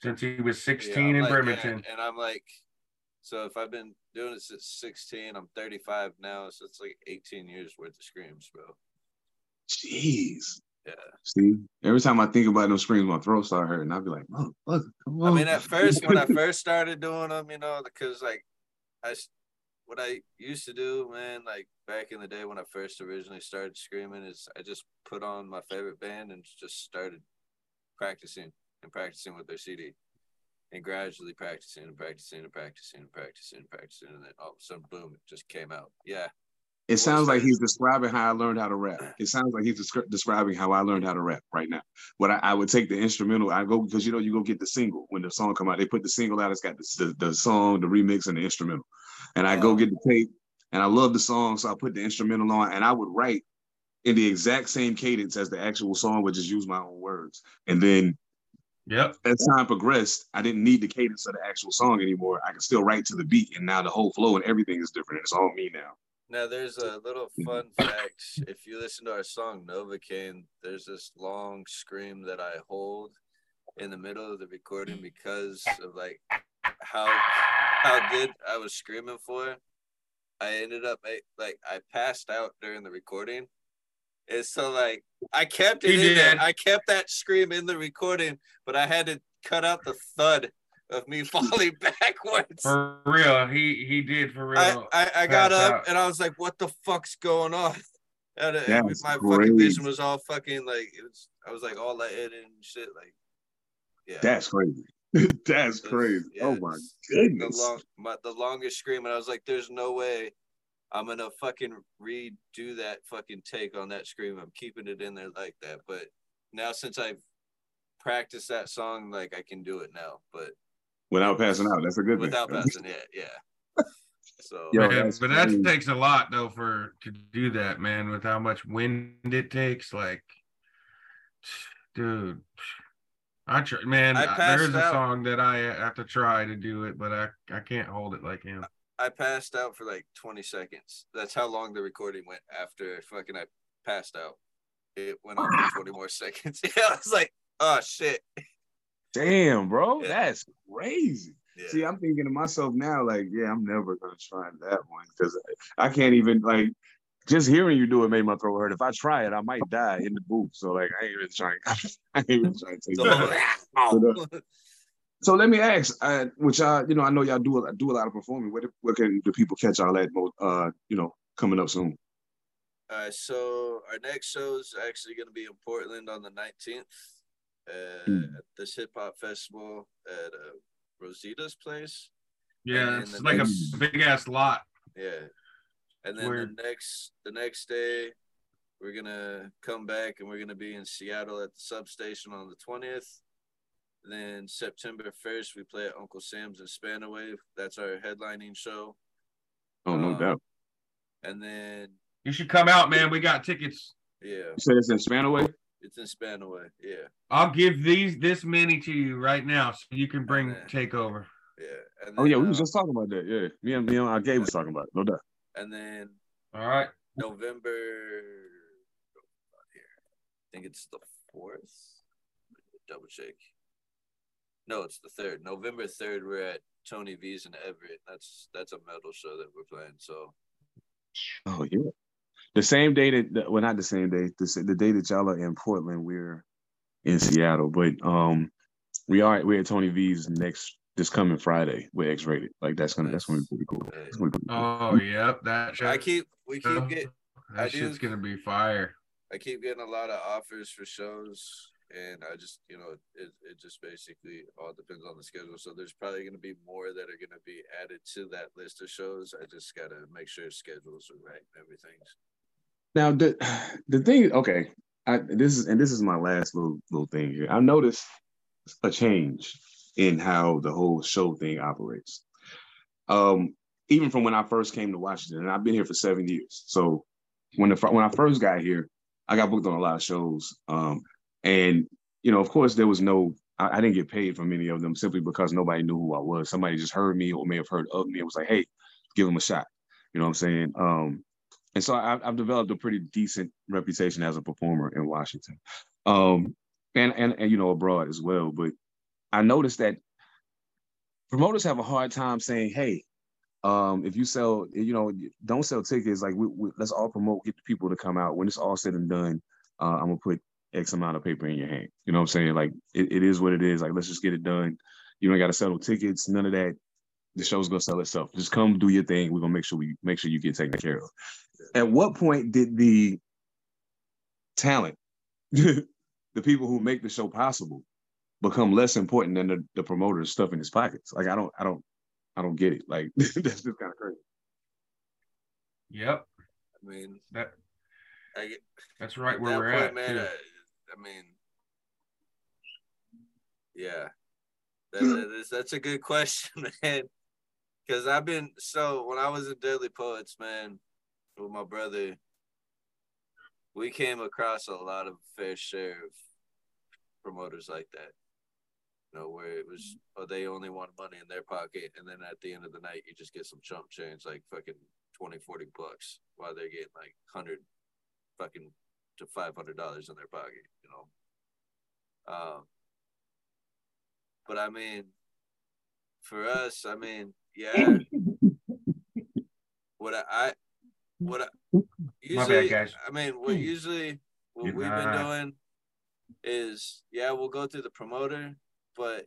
Since he was 16 I'm in like, Bremerton. And, and I'm like, so if I've been doing it since 16, I'm 35 now, so it's like 18 years worth of screams, bro. Jeez. Yeah. See, every time I think about those screams, my throat start hurting. I'll be like, oh, fuck, come I mean, at first, when I first started doing them, you know, because like I, s- what I used to do, man, like back in the day when I first originally started screaming, is I just put on my favorite band and just started practicing and practicing with their CD. And gradually practicing and practicing and practicing and practicing and practicing, and then all of a sudden, boom, it just came out. Yeah, It sounds like he's describing how I learned how to rap. It sounds like he's descri- describing how I learned how to rap right now. But I, I would take the instrumental. I go because you know you go get the single when the song come out. They put the single out. It's got the, the, the song, the remix, and the instrumental. And I go get the tape, and I love the song, so I put the instrumental on, and I would write in the exact same cadence as the actual song, but just use my own words. And then Yep. as time progressed, I didn't need the cadence of the actual song anymore. I could still write to the beat, and now the whole flow and everything is different. It's all me now. Now there's a little fun fact. If you listen to our song Novocaine, there's this long scream that I hold in the middle of the recording because of like how how good I was screaming for. I ended up eh, like I passed out during the recording. And so like I kept it He in there. did. I kept that scream in the recording, but I had to cut out the thud of me falling backwards. For real. He he did for real. I, I, I got up out. and I was like, what the fuck's going on? And uh, my crazy. fucking vision was all fucking like it was I was like all lighted and shit. Like yeah. That's crazy. That's It's- crazy. yeah, oh my it's the goodness. long my the longest scream and I was like, there's no way I'm gonna fucking redo that fucking take on that scream. I'm keeping it in there like that. But now since I've practiced that song, like I can do it now. But Without passing out, that's a good thing. without thing. passing it, yeah. So Yo, Man, but that crazy. takes a lot though for to do that, man, with how much wind it takes. Like, dude, I try, man. I uh, I- passed there's a song that I uh, have to try to do it, but I I can't hold it like him. I passed out for like 20 seconds. That's how long the recording went after fucking I passed out. It went on for 20 more seconds. Yeah, I was like, oh shit. Damn, bro. Yeah. That's crazy. Yeah. See, I'm thinking to myself now, like, yeah, I'm never gonna try that one because I can't even like just hearing you do it made my throat hurt. If I try it, I might die in the booth. So like I ain't even trying. I ain't even trying to take So, that. So let me ask, uh, which I, you know, I know y'all do a, do a lot of performing. Where, where can the people catch y'all at? mo- Uh, you know, coming up soon. uh, so our next show is actually going to be in Portland on the 19th uh, Hmm. at this hip hop festival at uh, Rosita's place. Yeah, And it's like next- a big ass lot. Yeah. And then Word. the next the next day we're gonna come back and we're gonna be in Seattle at the substation on the twentieth. Then September first we play at Uncle Sam's in Spanaway. That's our headlining show. Oh, no Um, doubt. And then You should come out, man. We got tickets. yeah, You said it's in Spanaway. it's in Spanaway. Yeah, I'll give these this many to you right now, so you can bring Okay. takeover. yeah. And Oh yeah, then, we was uh, just talking about that. Yeah, me and me and our Gabe was talking about it. No doubt. And then All right. November here. I think it's the fourth. Double check. No, it's the third. November third, we're at Tony V's in Everett. That's that's a metal show that we're playing. So Oh yeah. The same day that, that- well, not the same day. The, the day that y'all are in Portland, we're in Seattle. But um, we are we're at Tony V's next this coming Friday with X rated. Like that's gonna that's gonna be pretty cool. Be pretty cool. Oh, yep. That shit. I keep we keep uh, get that I do- shit's gonna be fire. I keep getting a lot of offers for shows, and I just you know it it just basically all depends on the schedule. So there's probably going to be more that are going to be added to that list of shows. I just got to make sure schedules are right and everything. Now the the thing, okay, I this is and this is my last little little thing here. I noticed a change in how the whole show thing operates. Um, even from when I first came to Washington, and I've been here for seven years. So when the when I first got here, I got booked on a lot of shows. Um, and you know, of course, there was no I, I, didn't get paid from any of them simply because nobody knew who I was. Somebody just heard me or may have heard of me It was like, hey, give them a shot. You know what I'm saying? Um, and so I, have developed a pretty decent reputation as a performer in Washington, um, and, and and you know abroad as well. But I noticed that promoters have a hard time saying, "Hey, um, if you sell, you know, don't sell tickets. Like, we, we, let's all promote, get the people to come out. When it's all said and done, uh, I'm gonna put X amount of paper in your hand. You know what I'm saying? Like, it, it is what it is. Like, let's just get it done. You don't got to settle tickets. None of that. The show's gonna sell itself. Just come do your thing. We're gonna make sure we make sure you get taken care of. At what point did the talent, the people who make the show possible, become less important than the, the promoter's stuff in his pockets? Like I don't, I don't, I don't get it. Like that's just kind of crazy. Yep. I mean that. I get, that's right where we're point, at. Man, I, I, mean, yeah, that, that is, that's a good question, man. Because I've been so when I was in Deadly Poets, man, with my brother, we came across a lot of fair share of promoters like that. You know, where it was oh, they only want money in their pocket, and then at the end of the night, you just get some chump change like fucking 20, 40 bucks, while they're getting like hundred fucking to five hundred dollars in their pocket. You know. Um, but I mean, for us, I mean, yeah. what I, I what I, usually, bad, I mean, what usually what we've been doing is, yeah, we'll go through the promoter, but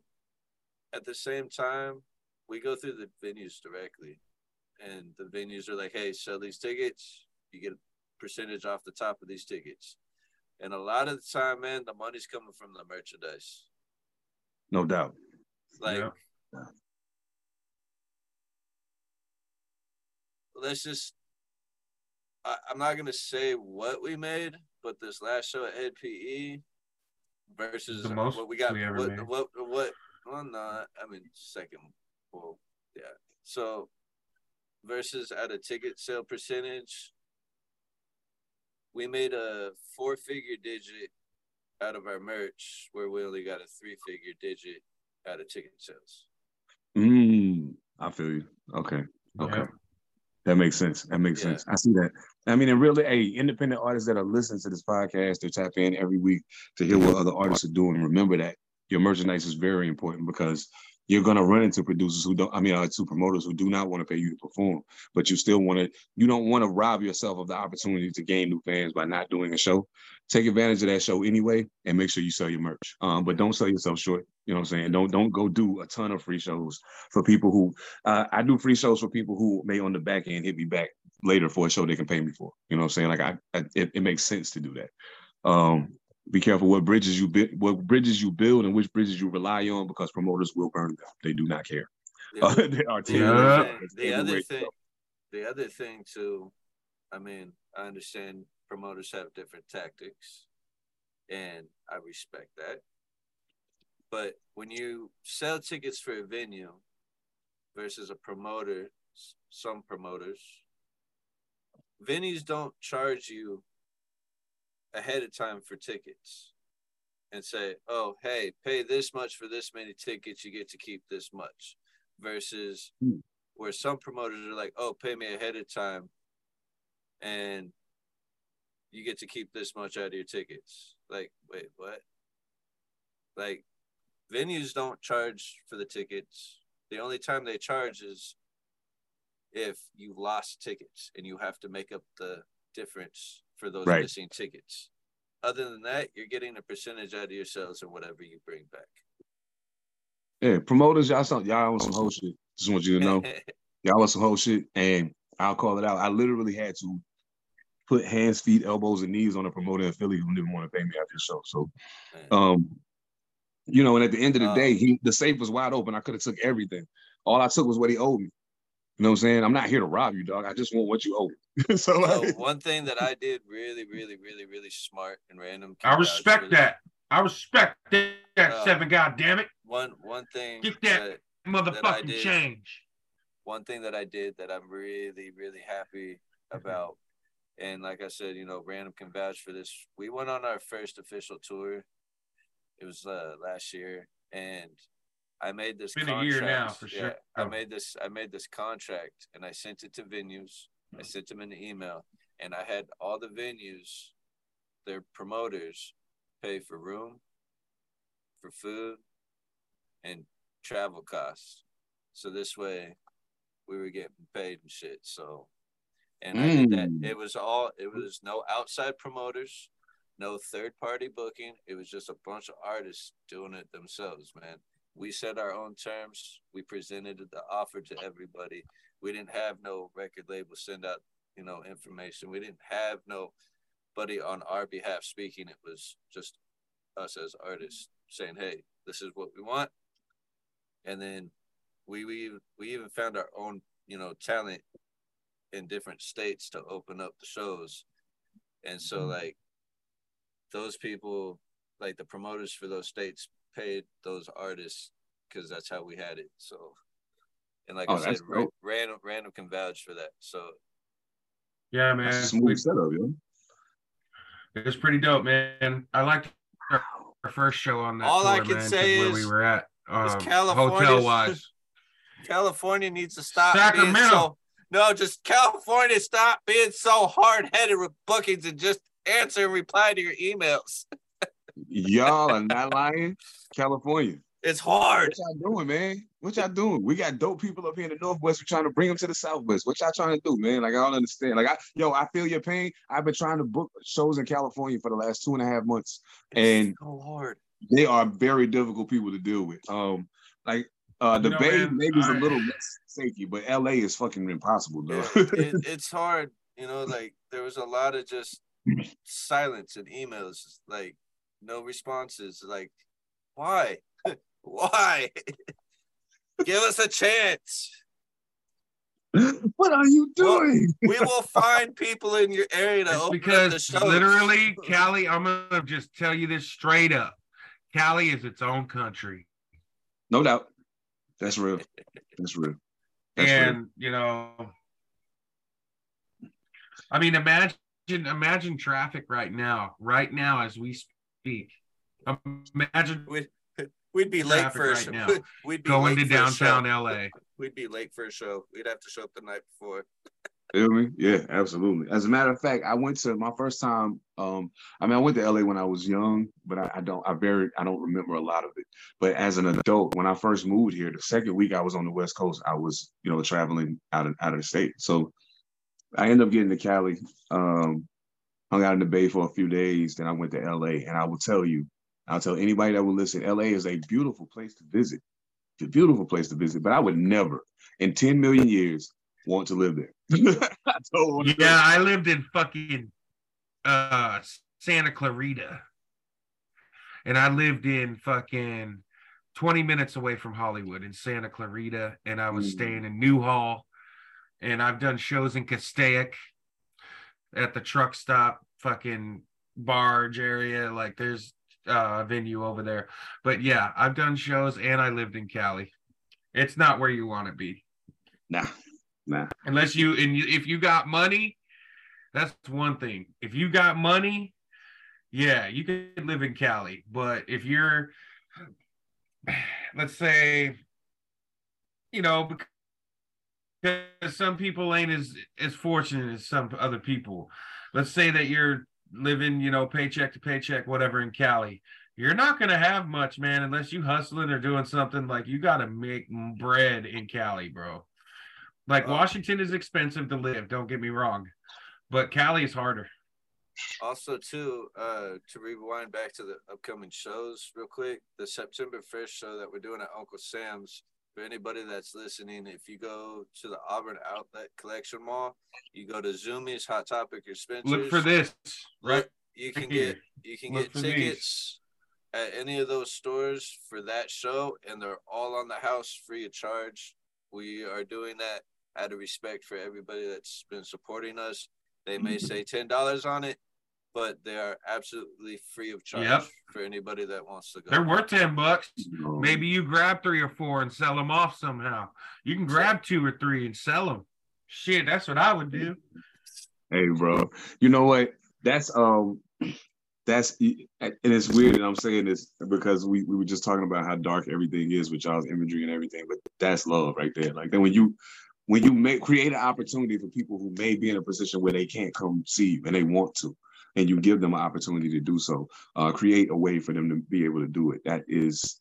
at the same time, we go through the venues directly, and the venues are like, hey, sell these tickets, you get a percentage off the top of these tickets, and a lot of the time, man, the money's coming from the merchandise. No doubt. Like. Yeah. Let's just I, am not gonna say what we made, but this last show at Hed PE versus the most what we got. We ever what, made. what what well no, I mean second. Well, yeah. So versus at a ticket sale percentage, we made a four figure digit out of our merch where we only got a three figure digit out of ticket sales. Mm, I feel you. Okay. Okay. Yeah. That makes sense. That makes yeah. sense. I see that. I mean, and really, hey, independent artists that are listening to this podcast, they tap in every week to hear what other artists are doing. Remember that your merchandise is very important because you're gonna run into producers who don't. I mean, uh, to promoters who do not want to pay you to perform, but you still want to. You don't want to rob yourself of the opportunity to gain new fans by not doing a show. Take advantage of that show anyway, and make sure you sell your merch. Um, but don't sell yourself short. You know what I'm saying? Don't don't go do a ton of free shows for people who. Uh, I do free shows for people who may on the back end hit me back later for a show they can pay me for. You know what I'm saying? Like I, I it, it makes sense to do that. Um, be careful what bridges you build, what bridges you build, and which bridges you rely on, because promoters will burn them. They do not care. Yeah. Uh, they are the, other thing, the other thing, the other thing too. I mean, I understand promoters have different tactics, and I respect that. But when you sell tickets for a venue versus a promoter, some promoters, venues don't charge you ahead of time for tickets and say, oh, hey, pay this much for this many tickets, you get to keep this much. Versus mm. where some promoters are like, oh, pay me ahead of time and you get to keep this much out of your tickets. Like, wait, what? Like, venues don't charge for the tickets. The only time they charge is if you lost tickets and you have to make up the difference for those right. missing tickets. Other than that, you're getting a percentage out of your sales or whatever you bring back. Yeah, promoters, y'all some y'all on some whole shit. Just want you to know, y'all on some whole shit, and I'll call it out. I literally had to put hands, feet, elbows, and knees on a promoter in Philly who didn't want to pay me after the show. So, um, you know, and at the end of the day, he the safe was wide open. I could have took everything. All I took was what he owed me. You know what I'm saying? I'm not here to rob you, dog. I just want what you owe. so, like, one thing that I did really, really, really, really smart and random. I respect really, that. I respect that, uh, seven. God damn it. One one thing. Get that, that motherfucking that did, change. One thing that I did that I'm really, really happy about And like I said, you know, random can vouch for this. We went on our first official tour. It was uh, last year, and I made this. Been a year now, for Yeah, sure. I Oh. made this. I made this contract, and I sent it to venues. I sent them an email, and I had all the venues, their promoters, pay for room, for food, and travel costs. So this way, we were getting paid and shit. So, and I did that. Mm. It was all. It was no outside promoters, no third party booking. It was just a bunch of artists doing it themselves, man. We set our own terms. We presented the offer to everybody. We didn't have no record label send out, you know, information. We didn't have nobody on our behalf speaking. It was just us as artists saying, "Hey, this is what we want," and then we we we even found our own, you know, talent in different states to open up the shows, and so mm-hmm. like those people, like the promoters for those states, paid those artists because that's how we had it. So, and like Oh, I said, ra- random random can vouch for that. So Yeah, man. That's a smooth setup, yo. It was pretty dope, man. I liked our, our first show on that. All I can man, 'cause say where we were at, is um, California's- hotel wise. California needs to stop being so no, just California stop being so hard headed with bookings and just answer and reply to your emails. Y'all are not lying. California. It's hard. What y'all doing, man? What y'all doing? We got dope people up here in the Northwest. We're trying to bring them to the Southwest. What y'all trying to do, man? Like, I don't understand. Like, I, yo, I feel your pain. I've been trying to book shows in California for the last two and a half months, and so hard. they are very difficult people to deal with. Um, like, uh, the You know, Bay man, maybe is a little less safety, but LA is fucking impossible, though. It, it's hard. You know, like there was a lot of just silence and emails, like no responses. Like, why? why? Give us a chance. what are you Well, doing? We will find people in your area to It's open up the because shows. literally, Cali, I'm gonna just tell you this straight up. Cali is its own country. No doubt. That's real. That's real. That's real. and you know i mean imagine imagine traffic right now right now as we speak imagine We'd, we'd be late Traffic for a right show. now. We'd be going to downtown la We'd be late for a show. We'd have to show up the night before. Feel me? Yeah, absolutely. As a matter of fact, I went to my first time. Um, I mean, I went to LA when I was young, but I, I don't. I very. I don't remember a lot of it. But as an adult, when I first moved here, the second week I was on the West Coast, I was, you know, traveling out of out of the state. So I ended up getting to Cali. Um, hung out in the Bay for a few days. Then I went to LA, and I will tell you, I'll tell anybody that will listen, LA is a beautiful place to visit. It's a beautiful place to visit, but I would never, in 10 million years, want to live there. I don't want to yeah i lived in fucking uh santa clarita and i lived in fucking 20 minutes away from hollywood in santa clarita and i was Mm. staying in newhall and i've done shows in castaic at the truck stop fucking barge area like there's uh, venue over there. But yeah i've done shows and i lived in cali. It's not where you want to be. Nah, nah. unless you and you, if you got money that's one thing. If you got money yeah you could live in cali. But if you're let's say you know because some people ain't as as fortunate as some other people. Let's say that you're living you know paycheck to paycheck whatever in cali you're not going to have much man unless you hustling or doing something like you got to make bread in cali bro like washington is expensive to live don't get me wrong but cali is harder Also, too, uh, to rewind back to the upcoming shows real quick, the September 1st show that we're doing at Uncle Sam's. For anybody that's listening, if you go to the Auburn Outlet Collection Mall, you go to Zumiez, Hot Topic, or Spencer's. look for this right you can get you can Look get these. tickets at any of those stores for that show, and they're all on the house free of charge. We are doing that out of respect for everybody that's been supporting us. They may say ten dollars on it, but they are absolutely free of charge Yep. for anybody that wants to go. they're worth 10 bucks maybe you grab three or four and sell them off somehow you can grab two or three and sell them shit that's what i would do Hey, bro. You know what? That's um, that's and it's weird that I'm saying this because we, we were just talking about how dark everything is with y'all's imagery and everything, but that's love right there. Like then when you when you make create an opportunity for people who may be in a position where they can't come see you and they want to, and you give them an opportunity to do so, uh, create a way for them to be able to do it. That is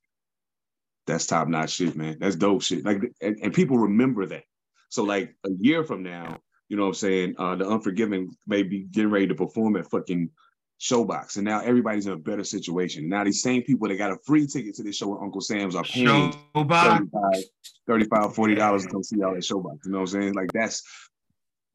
that's top notch shit, man. That's dope shit. Like and, and people remember that. So like a year from now, you know what I'm saying? Uh, the Unforgiven may be getting ready to perform at fucking Showbox, and now everybody's in a better situation. Now these same people that got a free ticket to this show with Uncle Sam's are paying Showbox. 35 40 dollars to come see y'all at Showbox. You know what I'm saying? Like that's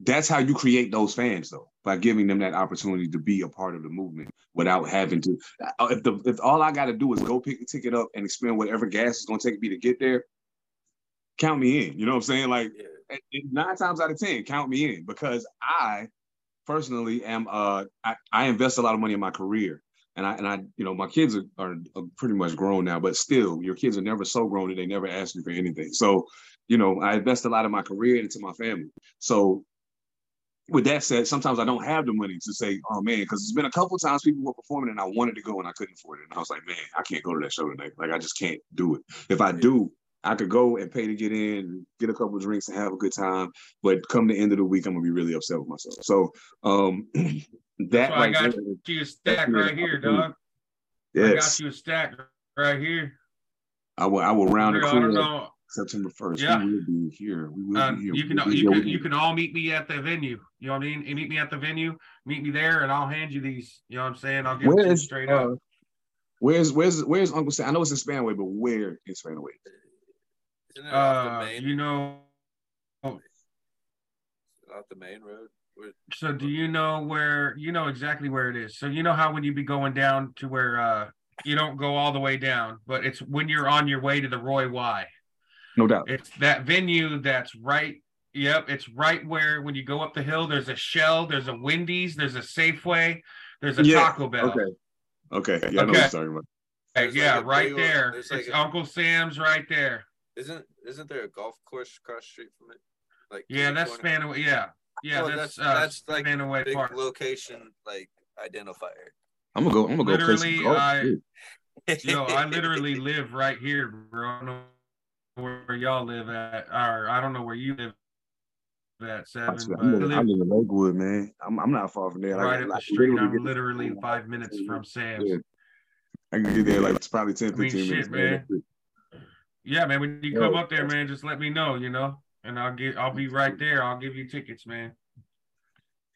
that's how you create those fans though, by giving them that opportunity to be a part of the movement without having to. uh, If the if all I got to do is go pick a ticket up and expend whatever gas is going to take me to get there, count me in. You know what I'm saying? Like Yeah. nine times out of ten, count me in because I personally am uh I, I invest a lot of money in my career. And I and I, you know, my kids are, are, are pretty much grown now, but still, your kids are never so grown that they never ask you for anything. So, you know, I invest a lot of my career into my family. So with that said, sometimes I don't have the money to say, oh man, because it's been a couple times people were performing and I wanted to go and I couldn't afford it. And I was like, man, I can't go to that show tonight. Like I just can't do it. If I do, I could go and pay to get in, get a couple of drinks and have a good time. But come the end of the week, I'm gonna be really upset with myself. So um that I got there, you a stack right here, dog. I got you a stack right here. I will I will round Real, I don't up know. September 1st. Yeah. We will be here. We will Um, be here. you can We'll be you can you can all meet me at the venue. You know what I mean? You meet me at the venue, meet me there, and I'll hand you these. You know what I'm saying? I'll give it Where you straight uh, up. Where's where's where's Uncle Sam? I know it's in Spanaway, but where in Spanaway? Isn't it off the Uh, main you know. off the main road? Where- So do you know where you know exactly where it is? So you know how when you be going down to where uh you don't go all the way down, but it's when you're on your way to the Roy Y. No doubt. It's that venue that's right. Yep, it's right where when you go up the hill, there's a Shell, there's a Wendy's, there's a Safeway, there's a Yeah, Taco Bell. Okay. Okay. Yeah, I know what you're talking about. Hey, There's yeah, like right there. there's It's like a- Uncle Sam's right there. Isn't isn't there a golf course across the street from it? Like Yeah, kitty that's corner? Spanaway. Yeah, yeah, Oh, that's that's- uh, that's like Spanaway big Park. location like identifier. I'm gonna go. I'm gonna go play some Literally, golf. I- Yo, I literally live right here, bro. I don't know where y'all live at, or I don't know where you live at seven, I live, I live in Lakewood, man. I'm, I'm not far from there. right up like, the street. literally I'm literally five minutes from Sam's. Yeah. I can get there like it's probably 10, I mean, 15 shit, minutes. man. Yeah, man. When you Yo, come up there, man, just let me know, you know, and I'll get, I'll be right there. I'll give you tickets, man.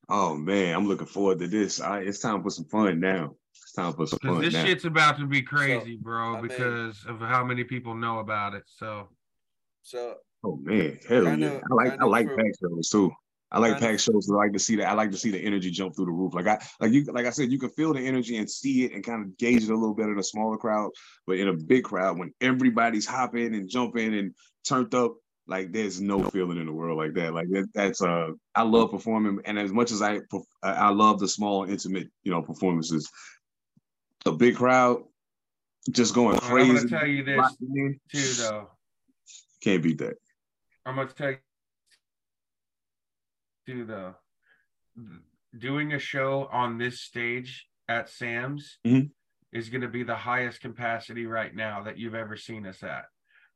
Oh man, I'm looking forward to this. I, it's time for some fun now. It's time for some Because fun this now. shit's about to be crazy, bro, I mean- because of how many people know about it. So So Oh man, hell Kind yeah! I like kind I like for- pack shows too. I like pack shows. I like to see that. I like to see the energy jump through the roof. Like I like you like I said, you can feel the energy and see it and kind of gauge it a little bit in a smaller crowd. But in a big crowd, when everybody's hopping and jumping and turned up, like there's no feeling in the world like that. Like that, that's uh, I love performing, and as much as I I love the small, intimate, you know, performances, a big crowd just going crazy. I'm gonna tell you this too, though. Can't beat that. I'm gonna tell you too, though. Doing a show on this stage at Sam's Mhm. is gonna be the highest capacity right now that you've ever seen us at,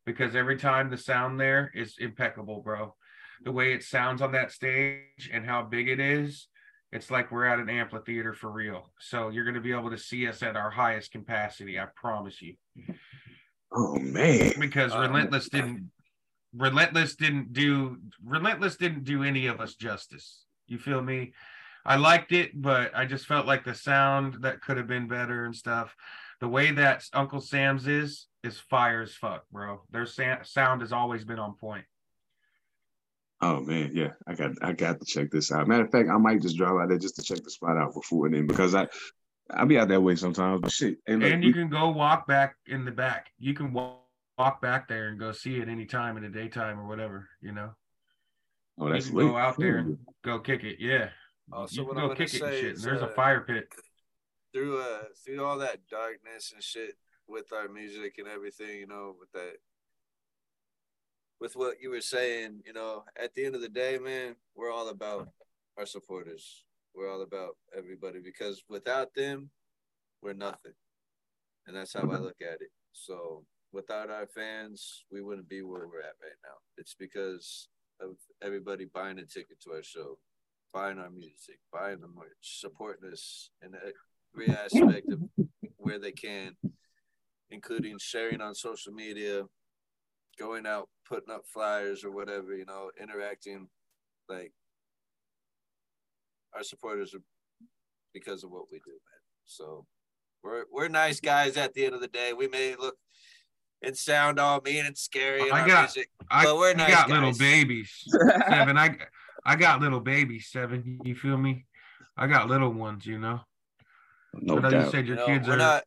because every time the sound there is impeccable, bro. The way it sounds on that stage and how big it is, it's like we're at an amphitheater for real. So you're gonna be able to see us at our highest capacity. I promise you. Oh man. because Uh, relentless didn't relentless didn't do relentless didn't do any of us justice you feel me i liked it but i just felt like the sound that could have been better and stuff the way that uncle sam's is is fire as fuck bro their sa- sound has always been on point Oh man, yeah, I got I got to check this out. Matter of fact, I might just drive out there just to check the spot out before then because I I'll be out that way sometimes. But shit, hey, look, and we- you can go walk back in the back. You can walk, walk back there and go see it anytime in the daytime or whatever you know? Oh, you that's can go out there and go kick it yeah. Also, you what can I'm go gonna kick it and shit and is, there's a uh, fire pit. through uh through all that darkness and shit with our music and everything, you know, with that with what you were saying, you know, at the end of the day, man, we're all about our supporters. We're all about everybody because without them, we're nothing. And that's how I mm-hmm. look at it. So without our fans, we wouldn't be where we're at right now. It's because of everybody buying a ticket to our show, buying our music, buying the merch, supporting us in every mm-hmm. aspect of where they can, including sharing on social media, going out, putting up flyers or whatever, you know, interacting. Like our supporters are because of what we do, man. So we're we're nice guys at the end of the day. We may look and sound all mean and scary in I our got- music, I, but we're I nice got guys. little babies. Seven. I I got little babies. Seven. You feel me? I got little ones. You know. No I know you said your You know, kids are not,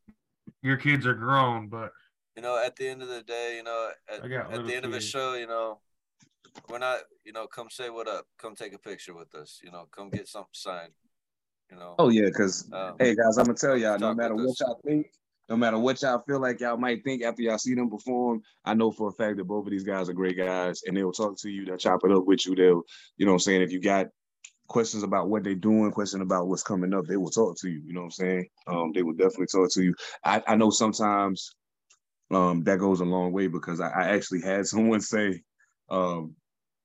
your kids are grown, but you know, at the end of the day, you know, at, at the end of a show, you know, we're not, you know, come say what up, come take a picture with us, you know, come get something signed, you know. Oh yeah, because Um, hey guys, I'm gonna tell y'all, no matter what us. y'all think, no matter what y'all feel like y'all might think after y'all see them perform, I know for a fact that both of these guys are great guys and they'll talk to you, they'll chop it up with you. They'll, you know what I'm saying? If you got questions about what they're doing, question about what's coming up, they will talk to you. You know what I'm saying? Um, they will definitely talk to you. I, I know sometimes um that goes a long way because I, I actually had someone say, um,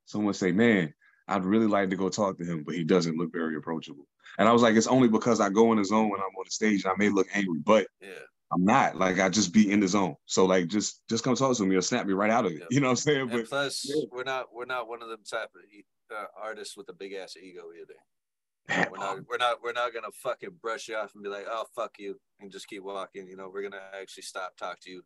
someone say, Man, I'd really like to go talk to him, but he doesn't look very approachable. And I was like, it's only because I go in the zone when I'm on the stage and I may look angry, but yeah, I'm not. Like I just be in the zone. So like just just come talk to me or snap me right out of it. Yeah. You know what I'm saying? and But plus, yeah. we're not, we're not one of them type of uh, artists with a big ass ego either. We're not, we're not, we're not gonna fucking brush you off and be like, oh fuck you, and just keep walking. You know, we're gonna actually stop, talk to you,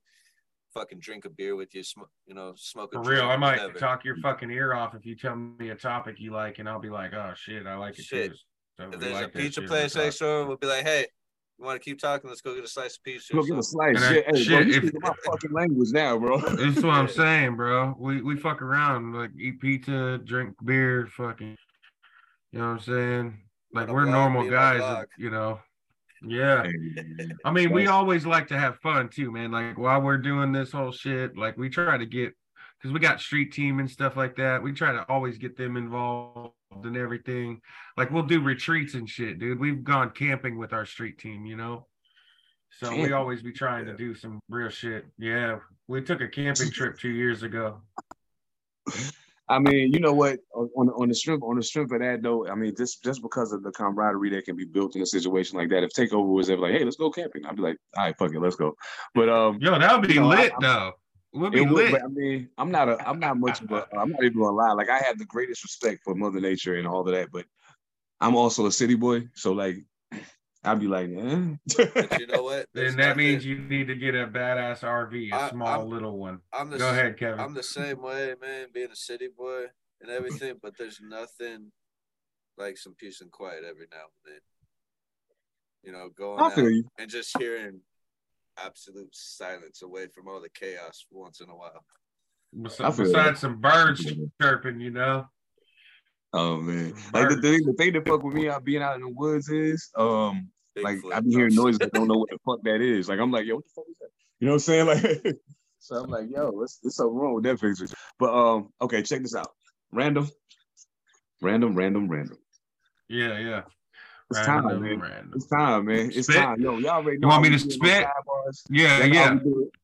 fucking drink a beer with you, sm- you know, smoke a for real, I might whatever. talk your fucking ear off if you tell me a topic you like, and I'll be like, oh shit, I like it Shit. too. So If there's like a pizza place let's next talk. door, we'll be like, hey, you want to keep talking? Let's go get a slice of pizza. go get a slice. And I- Shit, hey, bro, shit, you if- my fucking language now, bro. This is what I'm saying, bro. We we fuck around, like eat pizza, drink beer, fucking. You know what I'm saying? Like we're normal be in my guys, you know. Yeah. I mean, we always like to have fun too, man. Like while we're doing this whole shit, like we try to get because we got street team and stuff like that. We try to always get them involved and everything. Like we'll do retreats and shit, dude. We've gone camping with our street team, you know. So we always be trying Yeah. to do some real shit. Yeah, we took a camping trip two years ago. I mean, you know what? On on the strength on the strength of that though, I mean, just just because of the camaraderie that can be built in a situation like that. If Takeover was ever like, "Hey, let's go camping," I'd be like, "All right, fuck it, let's go." But um, Yo, that would be You know, lit I'm- though. We'll be would, lit. but I mean, I'm not a I'm not much of a I'm not even gonna lie. Like I have the greatest respect for Mother Nature and all of that, but I'm also a city boy, so like I'd be like, eh. But you know what? There's Then that nothing- means you need to get a badass RV, a I- small I'm- little one. I'm the Go s- ahead, Kevin. I'm the same way, man, being a city boy and everything, but there's nothing like some peace and quiet every now and then. You know, going out you. and just hearing absolute silence away from all the chaos once in a while. Bes- Besides that. some birds chirping, you know. Oh man, like the, thing, the thing that fuck with me out being out in the woods is um like Bigfoot. I be hearing noises I don't know what the fuck that is. Like I'm like, yo, what the fuck is that? You know what I'm saying? Like so I'm like, yo, what's there's something wrong with that picture. But um, okay, check this out. Random, random, random, random. Yeah, yeah. It's time, Random, man. random. It's time, man. It's Spit? time. Yo, y'all already know. You want me to do it on spit? Yeah, That's yeah. We do, it.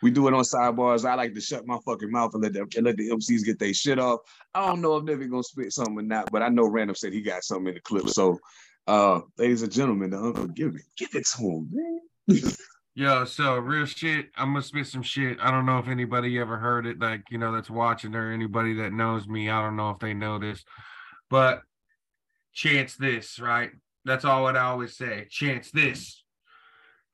we do it on Side Barz. I like to shut my fucking mouth and let them and let the MCs get their shit off. I don't know if they're gonna spit something or not, but I know Random said he got something in the clip. So, uh, ladies and gentlemen, the uncle, give it, give it to him, man. Yo, so real shit. I'm gonna spit some shit. I don't know if anybody ever heard it, like you know, that's watching or anybody that knows me. I don't know if they know this, but chance this, right? That's all what I always say. Chance this.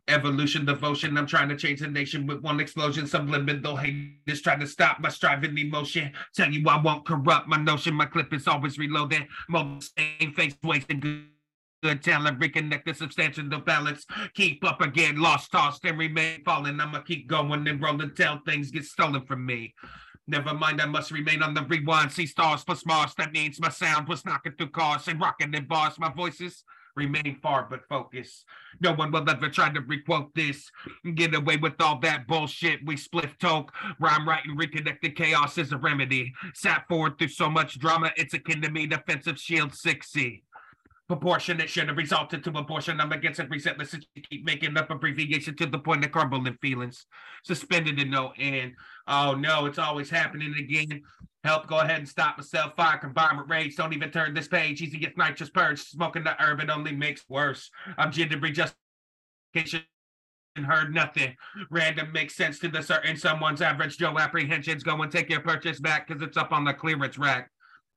Evolution, devotion. I'm trying to change the nation with one explosion. Subliminal haters trying to stop my striving emotion. Tell you I won't corrupt my notion. My clip is always reloaded. Most same face wasting good good talent, reconnect the substantial balance. Keep up again, lost, tossed, and remain falling. I'ma keep going and rolling till things get stolen from me. Never mind, I must remain on the rewind. See stars plus Mars. That means my sound was knocking through cars and rocking in bars. My voice is remain far but focus. No one will ever try to requote this. Get away with all that bullshit. We spliff toke. Rhyme writing, reconnected chaos is a remedy. Sat forward through so much drama, it's akin to me defensive shield 60 proportionate should have resulted to abortion. I'm against it resentless you keep making up abbreviation to the point of crumbling feelings. Suspended in no end. Oh no, it's always happening again. Help go ahead and stop myself. Fire combined with rage. Don't even turn this page. Easy gets nitrous purge. Smoking the it only makes worse. I'm jittery justification heard nothing. Random makes sense to the certain someone's average Joe apprehensions. Go and take your purchase back because it's up on the clearance rack.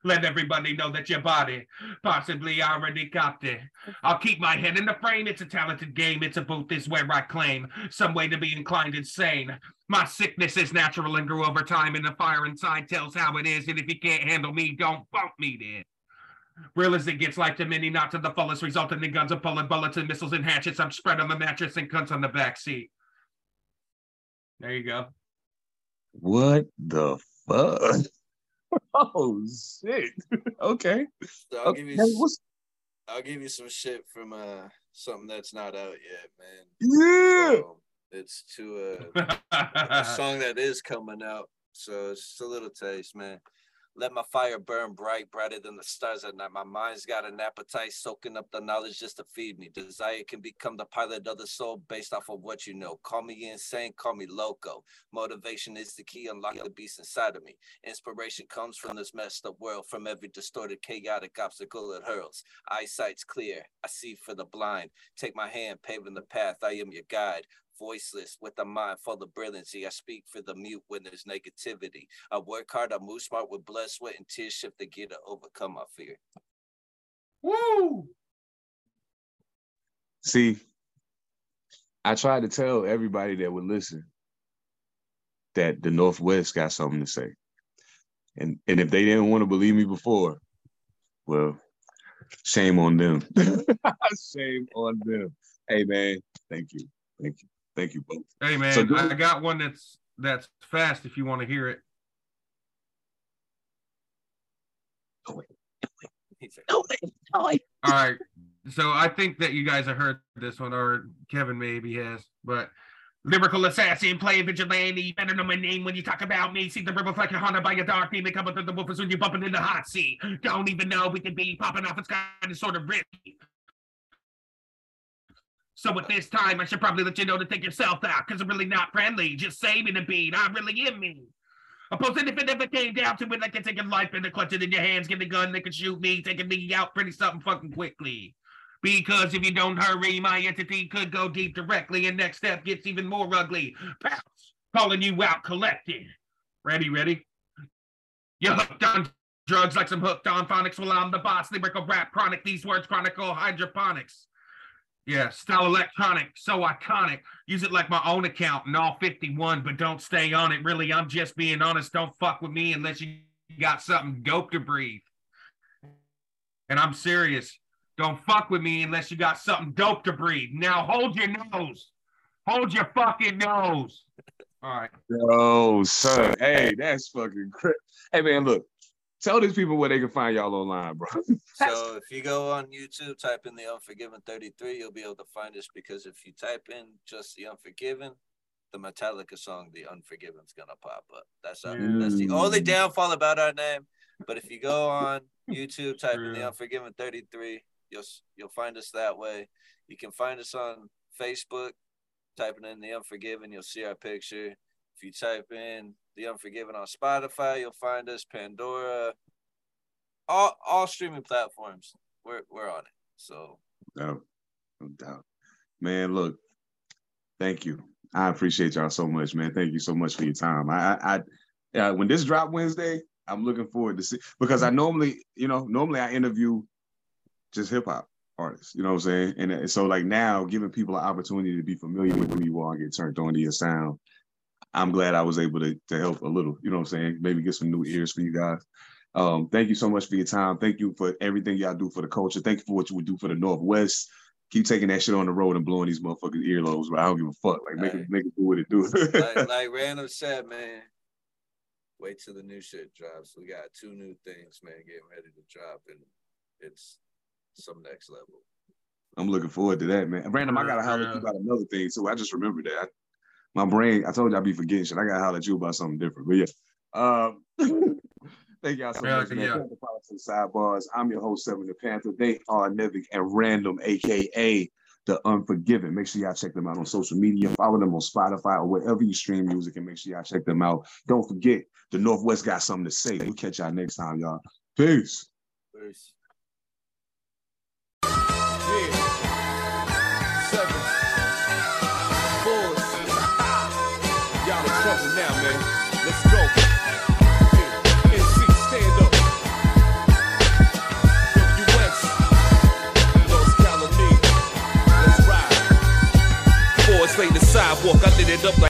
Let everybody know that your body possibly already copped it. I'll keep my head in the frame. It's a talented game. It's a booth is where I claim some way to be inclined insane. My sickness is natural and grew over time, and the fire inside tells how it is. And if you can't handle me, don't bump me then. Real as it gets, like to many, not to the fullest, resulting in guns of pulling bullets and missiles and hatchets. I'm spread on the mattress and cunts on the back seat. There you go. What the fuck? Oh shit. okay. So I'll okay. give you. what's- I'll give you some shit from uh something that's not out yet, man. Yeah. So it's to uh, a song that is coming out. So it's just a little taste, man. Let my fire burn bright, brighter than the stars at night. My mind's got an appetite, soaking up the knowledge just to feed me. Desire can become the pilot of the soul based off of what you know. Call me insane, call me loco. Motivation is the key, unlocking the beast inside of me. Inspiration comes from this messed up world, from every distorted, chaotic obstacle it hurls. Eyesight's clear, I see for the blind. Take my hand, paving the path, I am your guide voiceless with a mind full of brilliancy. I speak for the mute when there's negativity. I work hard, I move smart with blood, sweat, and tears shift to get to overcome my fear. Woo! See, I tried to tell everybody that would listen that the Northwest got something to say. And and if they didn't want to believe me before, well, shame on them. shame on them. Hey man, thank you. Thank you. Thank you both. Hey man, So I got one that's that's fast if you want to hear it. He's like, All right. So I think that you guys have heard this one, or Kevin maybe has, but lyrical assassin, play vigilante. You Better know my name when you talk about me. See the river like haunted by a dark theme. They come up with the woofers when you're bumping in the hot seat. Don't even know we could be popping off. It's kind of sort of risky. So at this time, I should probably let you know to take yourself out, because I'm really not friendly. Just saving a beat. I really am me. Opposing if it ever came down to it, I can take a life and clutch it in your hands, get the gun, they can shoot me, taking me out pretty something fucking quickly. Because if you don't hurry, my entity could go deep directly, and next step gets even more ugly. Pounce, calling you out collected. Ready, ready? You're hooked on drugs like some hooked on phonics. Well, I'm the boss, lyrical rap chronic. These words chronicle hydroponics. Yeah, style electronic, so iconic. Use it like my own account and all 51, but don't stay on it. Really, I'm just being honest. Don't fuck with me unless you got something dope to breathe. And I'm serious. Don't fuck with me unless you got something dope to breathe. Now hold your nose. Hold your fucking nose. All right. Oh, son. Hey, that's fucking great. Hey man, look. Tell these people where they can find y'all online, bro. So if you go on YouTube, type in the Unforgiven 33, you'll be able to find us because if you type in just the Unforgiven, the Metallica song, The Unforgiven's gonna pop up. That's our, that's the only Mm. downfall about our name. But if you go on YouTube, type in the Unforgiven 33, you'll you'll find us that way. You can find us on Facebook, typing in the Unforgiven, you'll see our picture. If you type in the Unforgiven on Spotify, you'll find us Pandora, all all streaming platforms. We're we're on it. So No, no doubt. Man, look, thank you. I appreciate y'all so much, man. Thank you so much for your time. I, I, I when this drop Wednesday, I'm looking forward to see because I normally, you know, normally I interview just hip hop artists, you know what I'm saying? And so like now, giving people an opportunity to be familiar with who you are and get turned on to your sound. I'm glad I was able to, to help a little, you know what I'm saying? Maybe get some new ears for you guys. Um, thank you so much for your time. Thank you for everything y'all do for the culture. Thank you for what you would do for the Northwest. Keep taking that shit on the road and blowing these motherfuckers earlobes, but I don't give a fuck. Like make Right. it make it do what it do. like like Random said, man, wait till the new shit drops. We got two new things, man, getting ready to drop, and it's some next level. I'm looking forward to that, man. Random, I gotta holler at you about another thing too. I just remembered that. My brain, I told you I'd be forgetting shit. I gotta holler at you about something different. But yeah. Um, thank y'all so Yeah, much, man. yeah. Pantha Side Barz. I'm your host, Seven Da Pantha. They are Nevik and Random, aka The Unforgiven. Make sure y'all check them out on social media. Follow them on Spotify or wherever you stream music and make sure y'all check them out. Don't forget, the Northwest got something to say. We'll catch y'all next time, y'all. Peace. Peace. I lit it up like